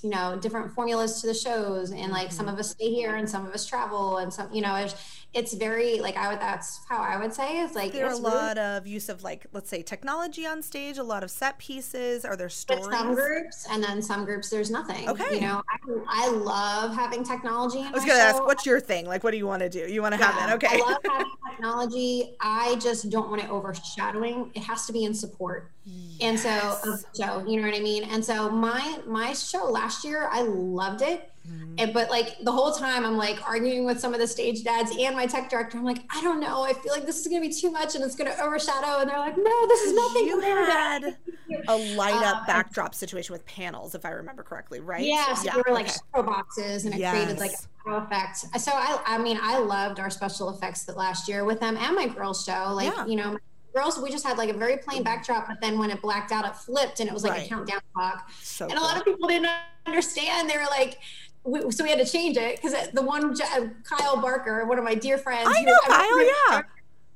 you know different formulas to the shows and like mm-hmm. some of us stay here and some of us travel and some you know it's it's very like I would that's how I would say it's like there are a lot of use of like let's say technology on stage, a lot of set pieces. Are there stories? Some groups and then some groups there's nothing. Okay, you know I, I love having technology. I was gonna show. ask, what's your thing? Like, what do you want to do? You want to yeah, have it? Okay. I love having technology. I just don't want it overshadowing. It has to be in support. Yes. And so, so you know what I mean? And so my my show last year, I loved it Mm-hmm. And but like the whole time I'm like arguing with some of the stage dads and my tech director. I'm like, I don't know. I feel like this is gonna be too much and it's gonna overshadow. And they're like, No, this is nothing. You had a light up um, backdrop situation with panels, if I remember correctly, right? Yeah, so yeah. there were like okay. show boxes and it yes. created like a effect. So I I mean I loved our special effects that last year with them and my girls show. Like, yeah. you know, girls we just had like a very plain backdrop but then when it blacked out it flipped and it was like right. a countdown clock so and cool. a lot of people didn't understand they were like we, so we had to change it because the one Kyle Barker, one of my dear friends. I know was, Kyle, I yeah.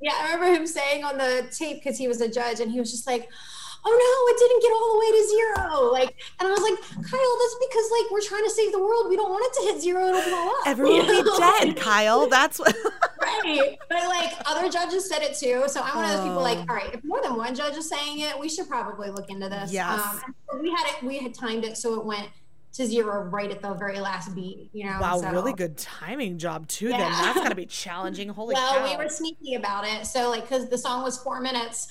Yeah, I remember him saying on the tape because he was a judge, and he was just like, "Oh no, it didn't get all the way to zero." Like, and I was like, "Kyle, that's because like we're trying to save the world. We don't want it to hit zero; it'll blow up." Everyone will be dead, Kyle. That's what. right, but like other judges said it too. So I'm one of those people like, oh. all right, if more than one judge is saying it, we should probably look into this. Yes. Um, we had it. We had timed it so it went to zero right at the very last beat, you know. Wow, so, really good timing job too. Yeah. Then that's gotta be challenging. Holy well, cow. we were sneaky about it. So like, because the song was four minutes,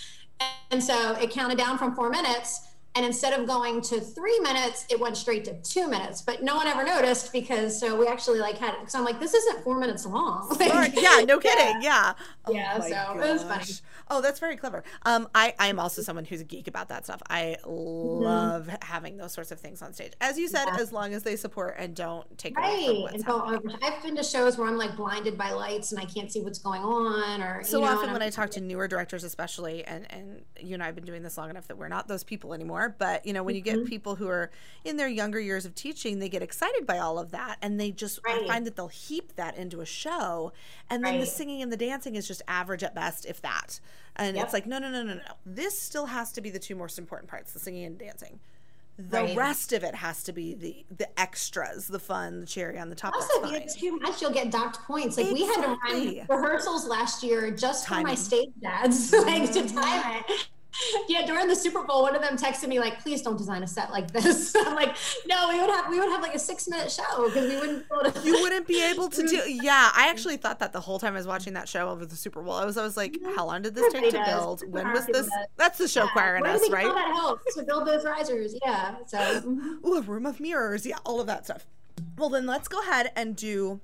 and so it counted down from four minutes. And instead of going to three minutes, it went straight to two minutes. But no one ever noticed because so we actually like had. So I'm like, this isn't four minutes long. yeah, no kidding. Yeah. Yeah. Oh so gosh. it was funny. Oh, that's very clever. Um, I I am also someone who's a geek about that stuff. I love mm-hmm. having those sorts of things on stage. As you said, yeah. as long as they support and don't take right. away from what's and happening. I've been to shows where I'm like blinded by lights and I can't see what's going on. Or so you know, often when I talk to newer directors, especially, and and you and I have been doing this long enough that we're not those people anymore. But you know, when you get mm-hmm. people who are in their younger years of teaching, they get excited by all of that, and they just right. Find that they'll heap that into a show, and then right. the singing and the dancing is just average at best, if that. And yep. it's like, no, no, no, no, no. This still has to be the two most important parts: the singing and dancing. The right. rest of it has to be the the extras, the fun, the cherry on the top. Also, if it's too much, you'll get docked points. Like exactly. we had to run rehearsals last year just Timing. for my stage dads, like to time it. yeah, during the Super Bowl, one of them texted me like, "Please don't design a set like this." I'm like, "No, we would have we would have like a six minute show because we wouldn't." To- you wouldn't be able to do. Yeah, I actually thought that the whole time I was watching that show over the Super Bowl. I was I was like, "How long did this take to build? When was this?" That's the show yeah. choir in us, right? That helps to build those risers. Yeah. So. Mm-hmm. Ooh, a room of mirrors. Yeah, all of that stuff. Well, then let's go ahead and do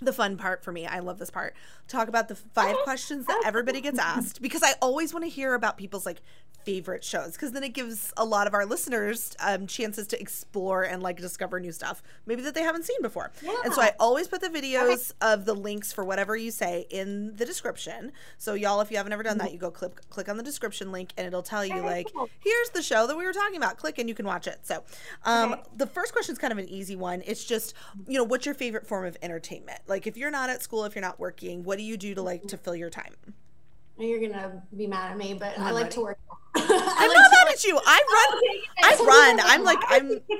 the fun part for me. I love this part. Talk about the five questions that everybody gets asked because I always want to hear about people's like favorite shows because then it gives a lot of our listeners um, chances to explore and like discover new stuff maybe that they haven't seen before yeah. and so i always put the videos okay. of the links for whatever you say in the description so y'all if you haven't ever done that mm-hmm. you go click click on the description link and it'll tell you like here's the show that we were talking about click and you can watch it so um, okay. the first question is kind of an easy one it's just you know what's your favorite form of entertainment like if you're not at school if you're not working what do you do to like to fill your time you're gonna be mad at me, but I'm i like ready. to work. I'm not mad at you. I run. Okay, I run. I'm like I'm.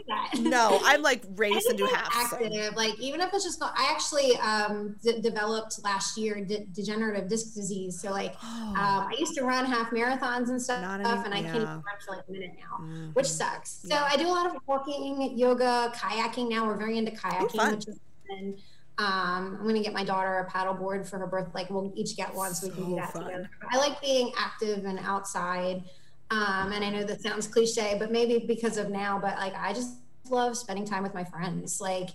No, I'm like race and do half. Active, so. like even if it's just. Not, I actually um, d- developed last year de- degenerative disc disease. So like oh. um, I used to run half marathons and stuff, any, and I yeah. can't run for like a minute now, mm-hmm. which sucks. So yeah. I do a lot of walking, yoga, kayaking. Now we're very into kayaking, which is. Fun. Um, I'm gonna get my daughter a paddle board for her birth. Like we'll each get one so we can do that fun. together. I like being active and outside. Um, and I know that sounds cliche, but maybe because of now, but like I just love spending time with my friends, like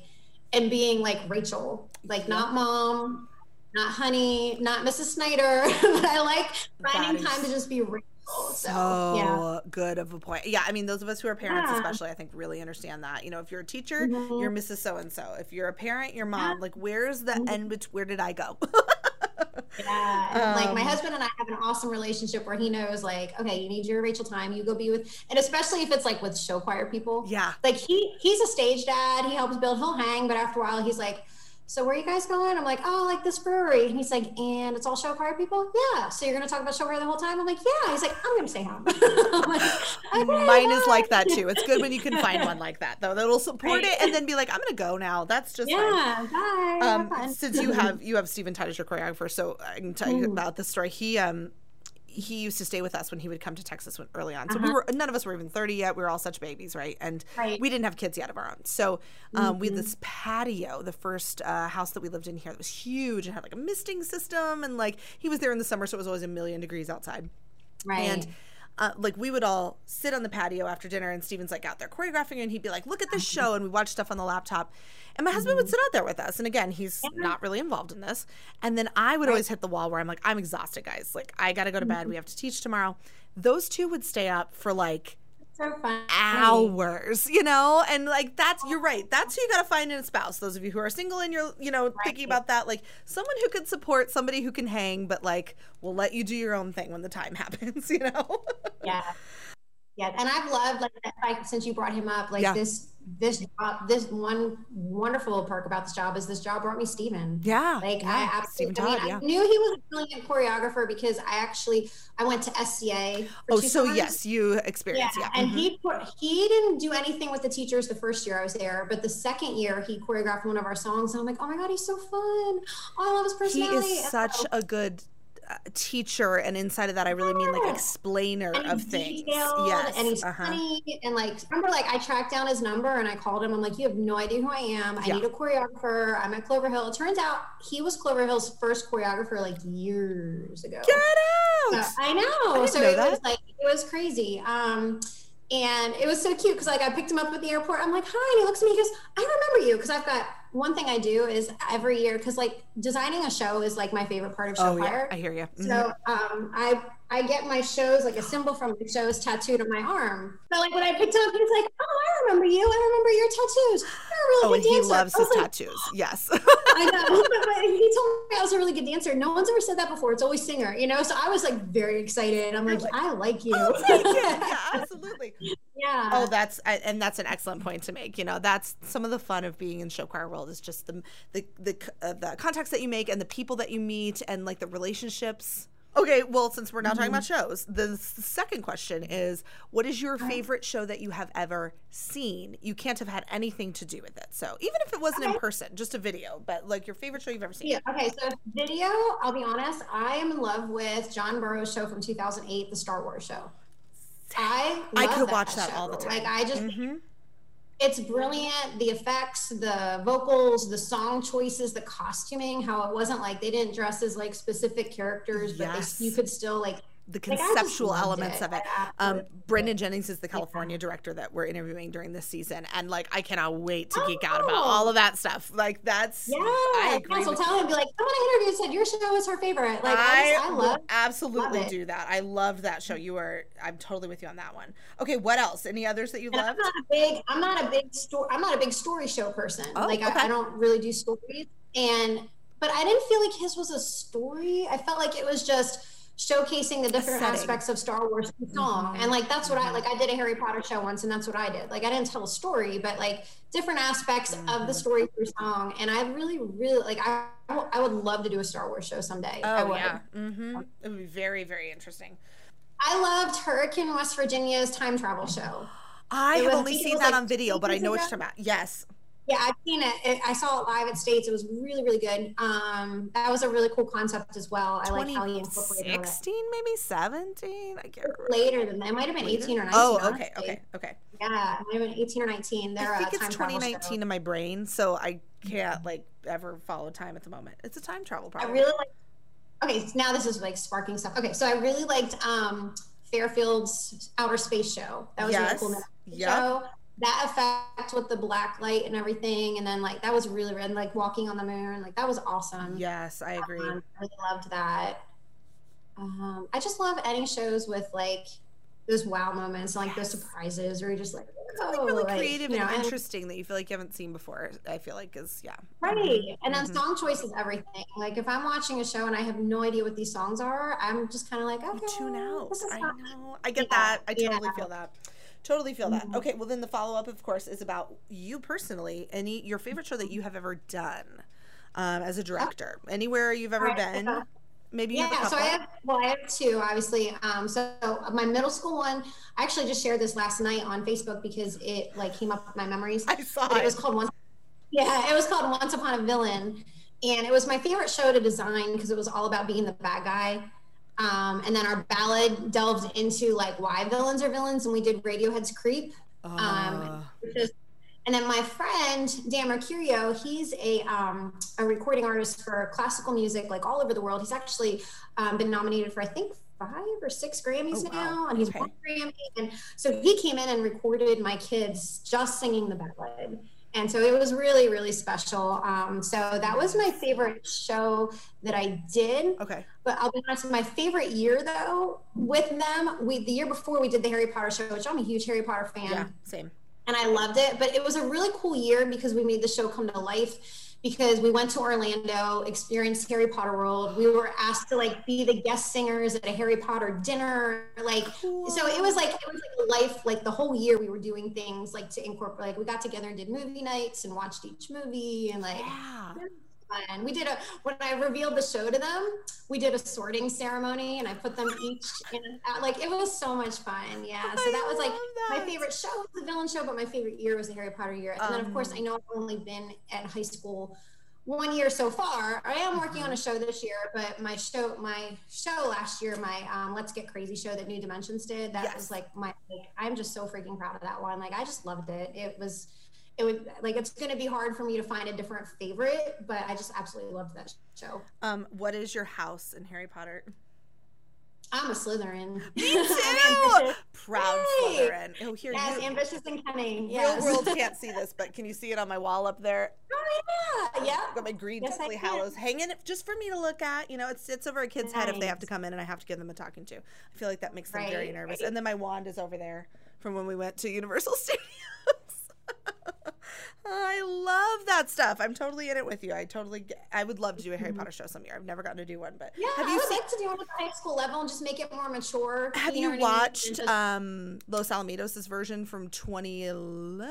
and being like Rachel, like not mom, not honey, not Mrs. Snyder, but I like finding time to just be Rachel so, so yeah. good of a point. Yeah, I mean, those of us who are parents, yeah. especially, I think really understand that. You know, if you're a teacher, mm-hmm. you're Mrs. So and so. If you're a parent, your mom. Yeah. Like, where's the mm-hmm. end? Bet- where did I go? yeah, um, like my um, husband and I have an awesome relationship where he knows, like, okay, you need your Rachel time. You go be with, and especially if it's like with show choir people. Yeah, like he he's a stage dad. He helps build. He'll hang, but after a while, he's like so where are you guys going? I'm like, oh, like this brewery. And he's like, and it's all show choir people? Yeah. So you're going to talk about show choir the whole time? I'm like, yeah. He's like, I'm going to say home. like, okay, Mine is like that too. It's good when you can find one like that though, that'll support right. it and then be like, I'm going to go now. That's just yeah. Bye. Um, since you have, you have Stephen as your choreographer. So I can tell you mm. about this story. He, um, he used to stay with us when he would come to Texas early on. So uh-huh. we were none of us were even 30 yet. We were all such babies, right? And right. we didn't have kids yet of our own. So um, mm-hmm. we had mm-hmm. this patio, the first uh, house that we lived in here that was huge and had like a misting system. And like he was there in the summer, so it was always a million degrees outside. Right. And uh, like we would all sit on the patio after dinner, and Steven's like out there choreographing, and he'd be like, "Look at this mm-hmm. show," and we watch stuff on the laptop. And my husband would mm-hmm. sit out there with us, and again, he's not really involved in this. And then I would always hit the wall where I'm like, "I'm exhausted, guys. Like, I got to go to bed. Mm-hmm. We have to teach tomorrow." Those two would stay up for like So hours, you know? And like that's you're right. That's who you gotta find in a spouse. Those of you who are single and you're, you know, thinking about that, like someone who could support somebody who can hang, but like will let you do your own thing when the time happens, you know? Yeah. Yeah. And I've loved like that like since you brought him up, like Yeah. this this job, this one wonderful perk about this job is this job brought me Steven. yeah. Like yeah. I absolutely, I, Todd, mean, yeah. I knew he was a brilliant choreographer because I actually I went to SCA. Oh, so summers. yes, you experienced, yeah. and mhm. he he didn't do anything with the teachers the first year I was there, but the second year he choreographed one of our songs, and I'm like, oh my god, he's so fun! Oh, I love his personality. he is And such so- a good teacher and inside of that i really mean like explainer and of things. yes and he's uh-huh. funny and like remember like I tracked down his number and I called him. I'm like you have no idea who I am. I Yeah. need a choreographer. I'm at Clover Hill. It turns out he was Clover Hill's first choreographer like years ago. Get So, out I know. Didn't so know it was like it was crazy. Um and it was so cute because like I picked him up at the airport. I'm like hi and he looks at me he goes I remember you because I've got one thing I do is every year because like designing a show is like my favorite part of show oh yeah i hear you so um, I I get my shows like a symbol from my shows tattooed on my arm. So like when I picked him up, he's like, "Oh, I remember you. I remember your tattoos. You're a really oh good and he loves his like, tattoos yes I know, but he told me I was a really good dancer. No one's ever said that before. It's always singer, you know. So I was like very excited. I'm like, I like you. It. yeah absolutely yeah. Oh, that's and that's an excellent point to make. You know, that's some of the fun of being in show choir world is just the the the uh, the contacts that you make and the people that you meet and like the relationships. Okay, well, since we're now talking about shows, the second question is, what is your favorite show that you have ever seen? You can't have had anything to do with it. So even if it wasn't in person, just a video, but like your favorite show you've ever seen. Yeah. Okay. So video, I'll be honest. I am in love with John Burroughs' show from 2008, the Star Wars show. I I love could watch that show. all the time. Like I just hmm it's brilliant the effects the vocals the song choices the costuming how it wasn't like they didn't dress as like specific characters but Yes. they, you could still like the Like, conceptual loved elements it. of it. Um, Brendan Jennings is the California director that we're interviewing during this season, and like I cannot wait to geek out about Oh. all of that stuff. Like that's yeah I agree. yeah, so tell him be like someone I interviewed said your show is her favorite like I, I, just, I love absolutely love do that. I loved that show. You are I'm totally with you on that one. Okay, what else? Any others that you love? I'm not a big I'm not a big story I'm not a big story show person Oh, like okay. I, I don't really do stories and but I didn't feel like his was a story I felt like it was just showcasing the different aspects of Star Wars through song and like that's what I like I did a Harry Potter show once and that's what I did like I didn't tell a story but like different aspects of Mm-hmm. the story through song and I really really like I I would love to do a Star Wars show someday I Oh would. yeah, mm-hmm. It would be very very interesting. I loved Hurricane West Virginia's time travel show I It have only seen that like, on video, but I know what you're talking about. Yes. Yeah, I've seen it. it. I saw it live at States. It was really, really good. Um, that was a really cool concept as well. I like how he incorporated all that. 2016, maybe 17. I can't remember. Later than that, it might have been Later? 18 or 19. Oh, okay, honestly. okay, okay. Yeah, it might have been 18 or 19. They're I think it's 2019 in my brain, so I can't like ever follow time at the moment. It's a time travel problem. I really like. Okay, so now this is like sparking stuff. Okay, so I really liked um, Fairfield's Outer Space Show. That was yes. really cool. Yep. show. That effect with the black light and everything, and then like that was really red, like walking on the moon, like that was awesome. Yes, I agree. Um, I really loved that. Um, I just love any shows with like those wow moments, and, like those surprises, or you're just like, Something oh, really like, creative you know, and and- interesting that you feel like you haven't seen before. I feel like is yeah. Right. And then Mhm. song choice is everything. Like if I'm watching a show and I have no idea what these songs are, I'm just kind of like, You okay, tune out. I know. I get Yeah, that. I totally yeah. feel that. Totally feel that. Mhm. Okay, well then the follow up, of course, is about you personally. Any your favorite show that you have ever done um, as a director? Anywhere you've ever been? Maybe you have a Yeah, so. I have well, I have two, obviously. Um, so my middle school one, I actually just shared this last night on Facebook because it like came up with my memories. I saw But it it. was called once. Yeah, it was called Once Upon a Villain, and it was my favorite show to design because it was all about being the bad guy. Um, and then our ballad delved into like why villains are villains, and we did Radiohead's "Creep." Um, Uh, which is, and then my friend Dan Mercurio, he's a um, a recording artist for classical music, like all over the world. He's actually um, been nominated for I think five or six Grammys Oh, wow. now, and he's Okay. won Grammy. And so he came in and recorded my kids just singing the ballad. And so it was really, really special. Um, so that was my favorite show that I did. Okay. But I'll be honest, my favorite year though with them, we the year before we did the Harry Potter show, which I'm a huge Harry Potter fan Yeah. Same. and I loved it. But it was a really cool year because we made the show come to life. Because we went to Orlando, experienced Harry Potter World. We were asked to like be the guest singers at a Harry Potter dinner. Like, so it was like it was like life. Like the whole year, we were doing things like to incorporate. Like we got together and did movie nights and watched each movie and like Yeah. Fun. We did a when I revealed the show to them, we did a sorting ceremony and I put them each in a, like it was so much fun. Yeah. So I that was like love my favorite show was the villain show, but my favorite year was the Harry Potter year. And then of course Um, I know I've only been at high school one year so far. I am working Mm-hmm. on a show this year, but my show my show last year, my um, Let's Get Crazy show that New Dimensions did, that Yes. was like my like I'm just so freaking proud of that one. Like I just loved it. It was it would like it's going to be hard for me to find a different favorite, but I just absolutely loved that show. Um, what is your house in Harry Potter? I'm a Slytherin. Me too. Proud Yay! Slytherin. Oh, here Yes, you. ambitious and cunning. Real world can't see this, but can you see it on my wall up there? Oh yeah, yeah. I've got my green Yes, Deathly. Hallows hanging just for me to look at. You know, it sits over a kid's head if they have to come in and I have to give them a talking to. I feel like that makes them very nervous. right. And then my wand is over there from when we went to Universal Studios. I love that stuff. I'm totally in it with you. I totally, get, I would love to do a Harry Potter show some year. I've never gotten to do one, but Mm-hmm. Yeah, have I you would seen? like to do it at the high school level and just make it more mature. Have know you, what I mean? Watched just- um, Los Alamitos' version from 2011?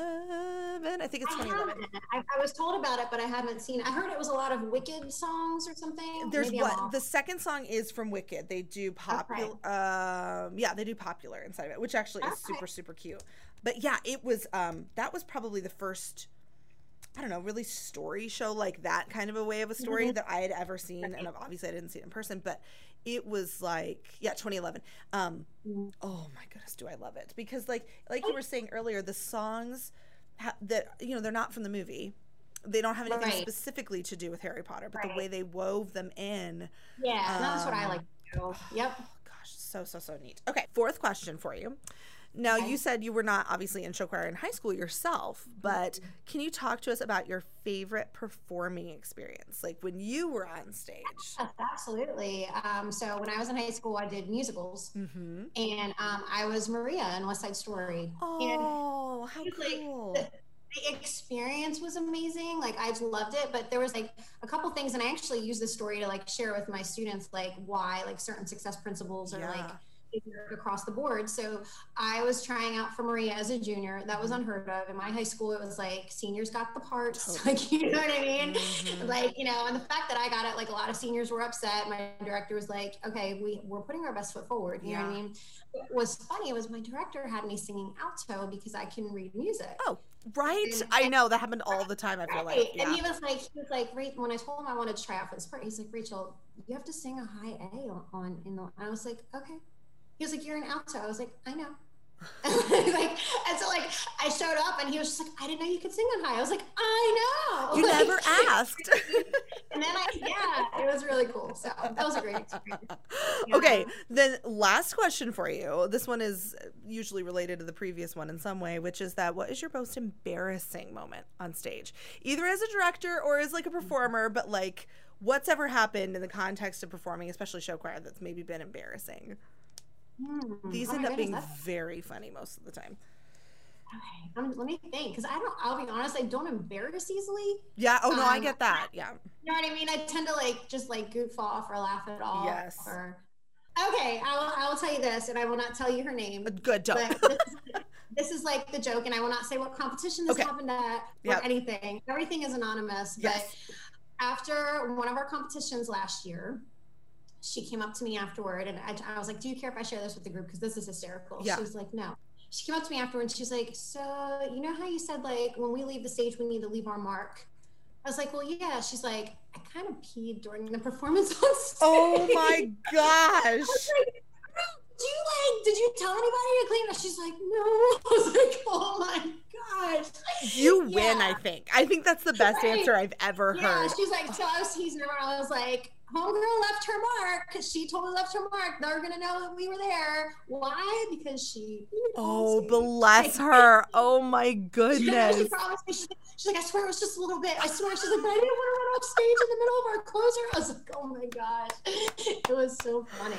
I think it's 2011. haven't. I, I was told about it, but I haven't seen. I heard it was a lot of Wicked songs or something. There's Maybe what the second song is from Wicked. They do popular, um, yeah, they do popular inside of it, which actually is Okay. super super cute. But yeah, it was um, that was probably the first, I don't know, really story show like that kind of a way of a story Mm-hmm. that I had ever seen, and obviously I didn't see it in person, but it was like yeah, 2011. Um, Mm. oh my goodness, do I love it because like like you were saying earlier, the songs ha- that you know they're not from the movie. They don't have anything Right. specifically to do with Harry Potter, but the way they wove them in yeah, that's what I um, like to do. Yep. Oh gosh, so so so neat. Okay, fourth question for you. Now you said you were not obviously in show choir in high school yourself, but can you talk to us about your favorite performing experience, like when you were on stage? Yes, absolutely. Um, so when I was in high school, I did musicals, Mm-hmm. and um, I was Maria in West Side Story. And Oh, how it's like cool! the, the experience was amazing like i loved it but there was like a couple things and i actually use this story to like share with my students like why like certain success principles are like Yeah. figured across the board so i was trying out for maria as a junior that was unheard of in my high school it was like seniors got the parts Totally. like you know what i mean Mhm. like you know and the fact that i got it like a lot of seniors were upset my director was like okay we, we're putting our best foot forward you know what i mean what was funny was my director had me singing alto because i can read music Oh, right. And- I know that happened all the time. I feel Right. like, yeah. And he was like, he was like, when I told him I wanted to try out for this part, he's like, Rachel, you have to sing a high A on, on in the. And I was like, okay. He was like, you're an alto. I was like, I know. like, and so like I showed up and he was just like, I didn't know you could sing on high. I was like, I know. you Like, never asked. And then I, yeah, it was really cool. So that was a great experience. Okay, Yeah. then last question for you. This one is usually related to the previous one in some way, which is that what is your most embarrassing moment on stage? Either as a director or as like a mm-hmm. performer, but like what's ever happened in the context of performing, especially show choir, that's maybe been embarrassing? Hmm. These Oh end up being goodness, very funny most of the time. Okay, um, let me think, because I don't. I'll be honest, I don't embarrass easily. Yeah. Oh no, I Um, get that. Yeah. You know what I mean? I tend to like just like goof off or laugh at all. Yes. Or okay, I will. I will tell you this, and I will not tell you her name. Good. Don't. But this is, like the joke, and I will not say what competition this Okay. happened at or Yep. anything. Everything is anonymous. Yes. But after one of our competitions last year, she came up to me afterward, and I, I was like, "Do you care if I share this with the group? Because this is hysterical." Yeah. She was like, "No." She came up to me afterward, and she's like, "So you know how you said like when we leave the stage, we need to leave our mark." I was like, "Well, yeah." She's like, "I kind of peed during the performance on stage." oh my gosh. I was like, do you like, did you tell anybody to clean up? She's like, no. I was like, oh my gosh. You win, I think. I think that's the best Right. answer I've ever Yeah, heard. she's like, so I was teasing her and I was like, homegirl left her mark she totally left her mark. They're gonna know that we were there. Why? Because she. Oh, bless her! Oh my goodness. She, she promised me. She's like, she's like, I swear it was just a little bit. I swear. She's like, but I didn't want to run off stage in the middle of our closer. I was like, oh my gosh, it was so funny.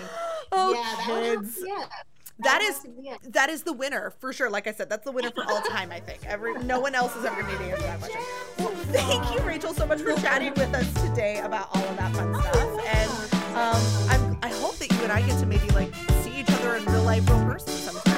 Oh, yeah, kids. That yeah. That is that is the winner for sure. Like I said, that's the winner for all time. I think every no one else is ever going to answer that question. Well, thank you, Rachel, so much for chatting with us today about all of that fun stuff. And um, I'm, I hope that you and I get to maybe like see each other in real life, real person sometime.